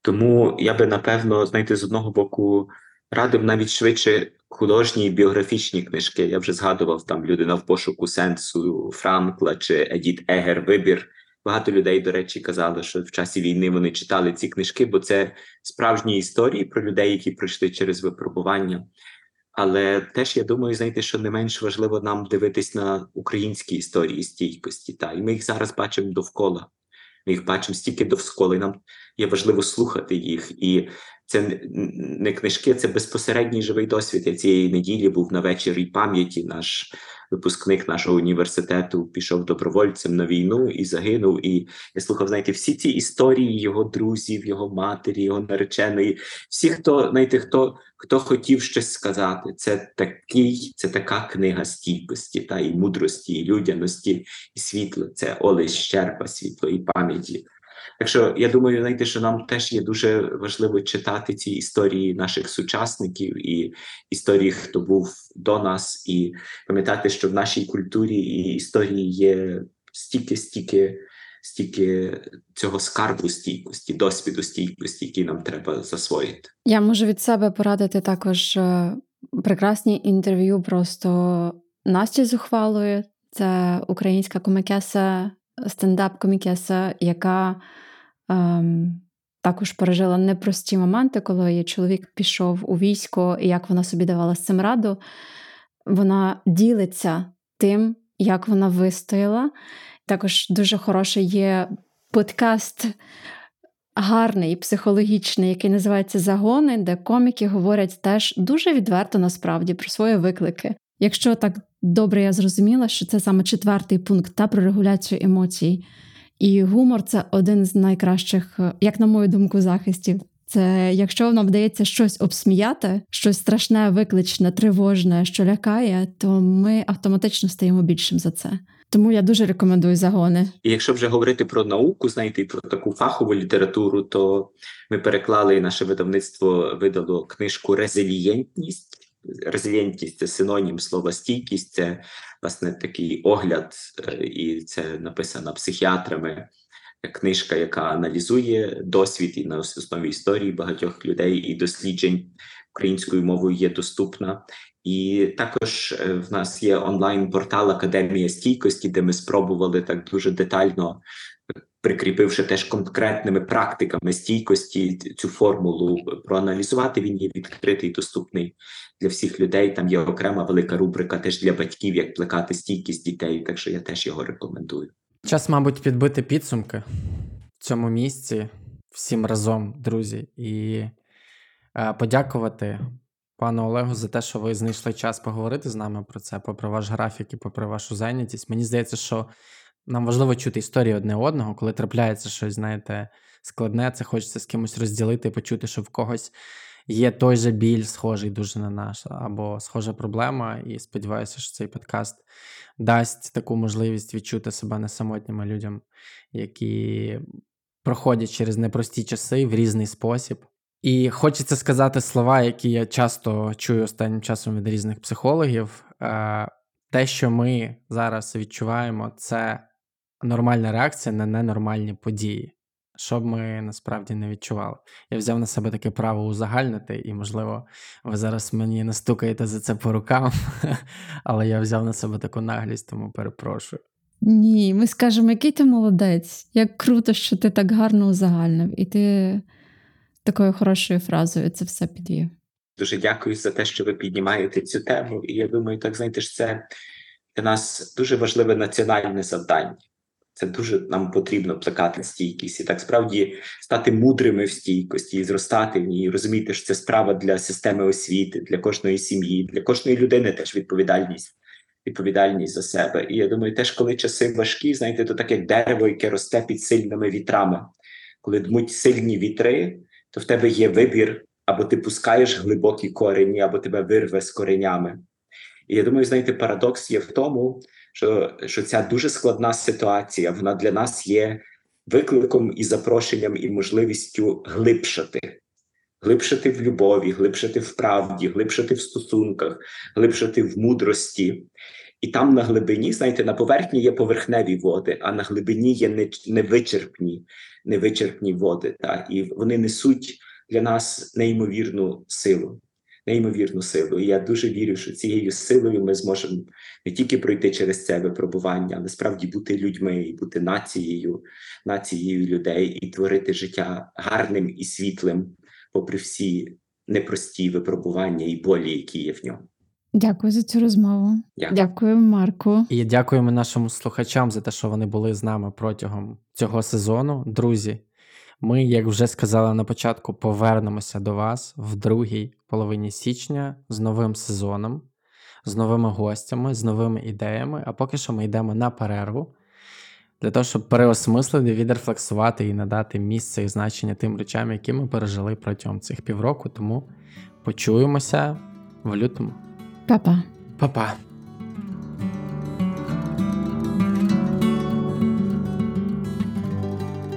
S5: Тому я би напевно, знаєте, з одного боку радив навіть швидше художні біографічні книжки. Я вже згадував там людина в пошуку сенсу Франкла чи Едіт Егер Вибір. Багато людей, до речі, казали, що в часі війни вони читали ці книжки, бо це справжні історії про людей, які пройшли через випробування. Але теж я думаю, знаєте, що не менш важливо нам дивитись на українські історії стійкості. Та і ми їх зараз бачимо довкола. Ми їх бачимо стільки довкола, і нам є важливо слухати їх. І це не книжки, це безпосередній живий досвід. Я цієї неділі був на вечорі пам'яті. Наш випускник нашого університету пішов добровольцем на війну і загинув. І я слухав, знаєте, всі ці історії його друзів, його матері, його нареченої, всі, хто знаєте, хто хто хотів щось сказати. Це такий, це така книга стійкості та і мудрості, і людяності, і світла. Це Олесь Щерба, світло і пам'яті. Так що я думаю, знаєте, що нам теж є дуже важливо читати ці історії наших сучасників і історії, хто був до нас, і пам'ятати, що в нашій культурі і історії є стільки, стільки, стільки цього скарбу стійкості, досвіду стійкості, який нам треба засвоїти.
S3: Я можу від себе порадити також е, прекрасні інтерв'ю просто Насті Зухвалої. Це українська комікеса, стендап-комікеса, яка ем, також пережила непрості моменти, коли її чоловік пішов у військо, і як вона собі давала з цим раду. Вона ділиться тим, як вона вистояла. Також дуже хороший є подкаст. Гарний, психологічний, який називається Загони, де коміки говорять теж дуже відверто насправді про свої виклики. Якщо так добре я зрозуміла, що це саме четвертий пункт та про регуляцію емоцій. І гумор це один з найкращих, е, як на мою думку, захистів. Це якщо нам вдається щось обсміяти, щось страшне, викличне, тривожне, що лякає, то ми автоматично стаємо більшим за це. Тому я дуже рекомендую загони.
S5: І якщо вже говорити про науку, знаєте, про таку фахову літературу, то ми переклали наше видавництво видало книжку Резилієнтність. Резилієнтність це синонім слова стійкість, це власне такий огляд, е, і це написана психіатрами. Книжка, яка аналізує досвід і на основі історії багатьох людей і досліджень українською мовою є доступна. І також е, в нас є онлайн-портал Академія стійкості, де ми спробували так дуже детально, прикріпивши теж конкретними практиками стійкості цю формулу проаналізувати. Він є відкритий, доступний для всіх людей. Там є окрема велика рубрика теж для батьків, як плекати стійкість дітей. Так що я теж його рекомендую.
S2: Час, мабуть, підбити підсумки в цьому місці всім разом, друзі, і е, подякувати пану Олегу за те, що ви знайшли час поговорити з нами про це, попри ваш графік і попри вашу зайнятість. Мені здається, що нам важливо чути історії одне одного, коли трапляється щось, знаєте, складне, це хочеться з кимось розділити, почути, що в когось є той же біль, схожий дуже на наш, або схожа проблема. І сподіваюся, що цей подкаст дасть таку можливість відчути себе не самотніми людям, які проходять через непрості часи в різний спосіб. І хочеться сказати слова, які я часто чую останнім часом від різних психологів. Е, те, що ми зараз відчуваємо, це нормальна реакція на ненормальні події, що б ми насправді не відчували. Я взяв на себе таке право узагальнити, і, можливо, ви зараз мені не стукаєте за це по рукам, але я взяв на себе таку наглість, тому перепрошую.
S3: Ні, ми скажемо, який ти молодець, як круто, що ти так гарно узагальнив, і ти такою хорошою фразою це все підвів.
S5: Дуже дякую за те, що ви піднімаєте цю тему. І я думаю, так знаєте ж, це для нас дуже важливе національне завдання. Це дуже нам потрібно плекати стійкість і так справді стати мудрими в стійкості і зростати в ній, розуміти, що це справа для системи освіти, для кожної сім'ї, для кожної людини теж відповідальність. Відповідальність за себе. І я думаю, теж коли часи важкі, знаєте, то так як дерево, яке росте під сильними вітрами. Коли дмуть сильні вітри, то в тебе є вибір, або ти пускаєш глибокі корені, або тебе вирве з коренями. І я думаю, знаєте, парадокс є в тому, що що ця дуже складна ситуація вона для нас є викликом і запрошенням, і можливістю глибшати, глибшати в любові, глибшати в правді, глибшати в стосунках, глибшати в мудрості. І там на глибині, знаєте, на поверхні є поверхневі води, а на глибині є невичерпні, невичерпні води. Та? І вони несуть для нас неймовірну силу неймовірну силу. І я дуже вірю, що цією силою ми зможемо не тільки пройти через це випробування, але справді бути людьми і бути нацією, нацією людей і творити життя гарним і світлим, попри всі непрості випробування і болі, які є в ньому.
S3: Дякую за цю розмову.
S5: Дякую.
S3: Дякую, Марку.
S2: І дякуємо нашим слухачам за те, що вони були з нами протягом цього сезону. Друзі, ми, як вже сказали на початку, повернемося до вас в другій половині січня з новим сезоном, з новими гостями, з новими ідеями. А поки що ми йдемо на перерву для того, щоб переосмислити, відрефлексувати і надати місце і значення тим речам, які ми пережили протягом цих півроку. Тому почуємося в лютому.
S3: Па-па.
S2: Па-па.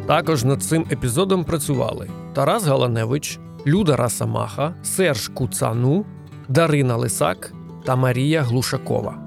S4: Також над цим епізодом працювали Тарас Галаневич, Люда Расамаха, Серж Куцану, Дарина Лисак та Марія Глушакова.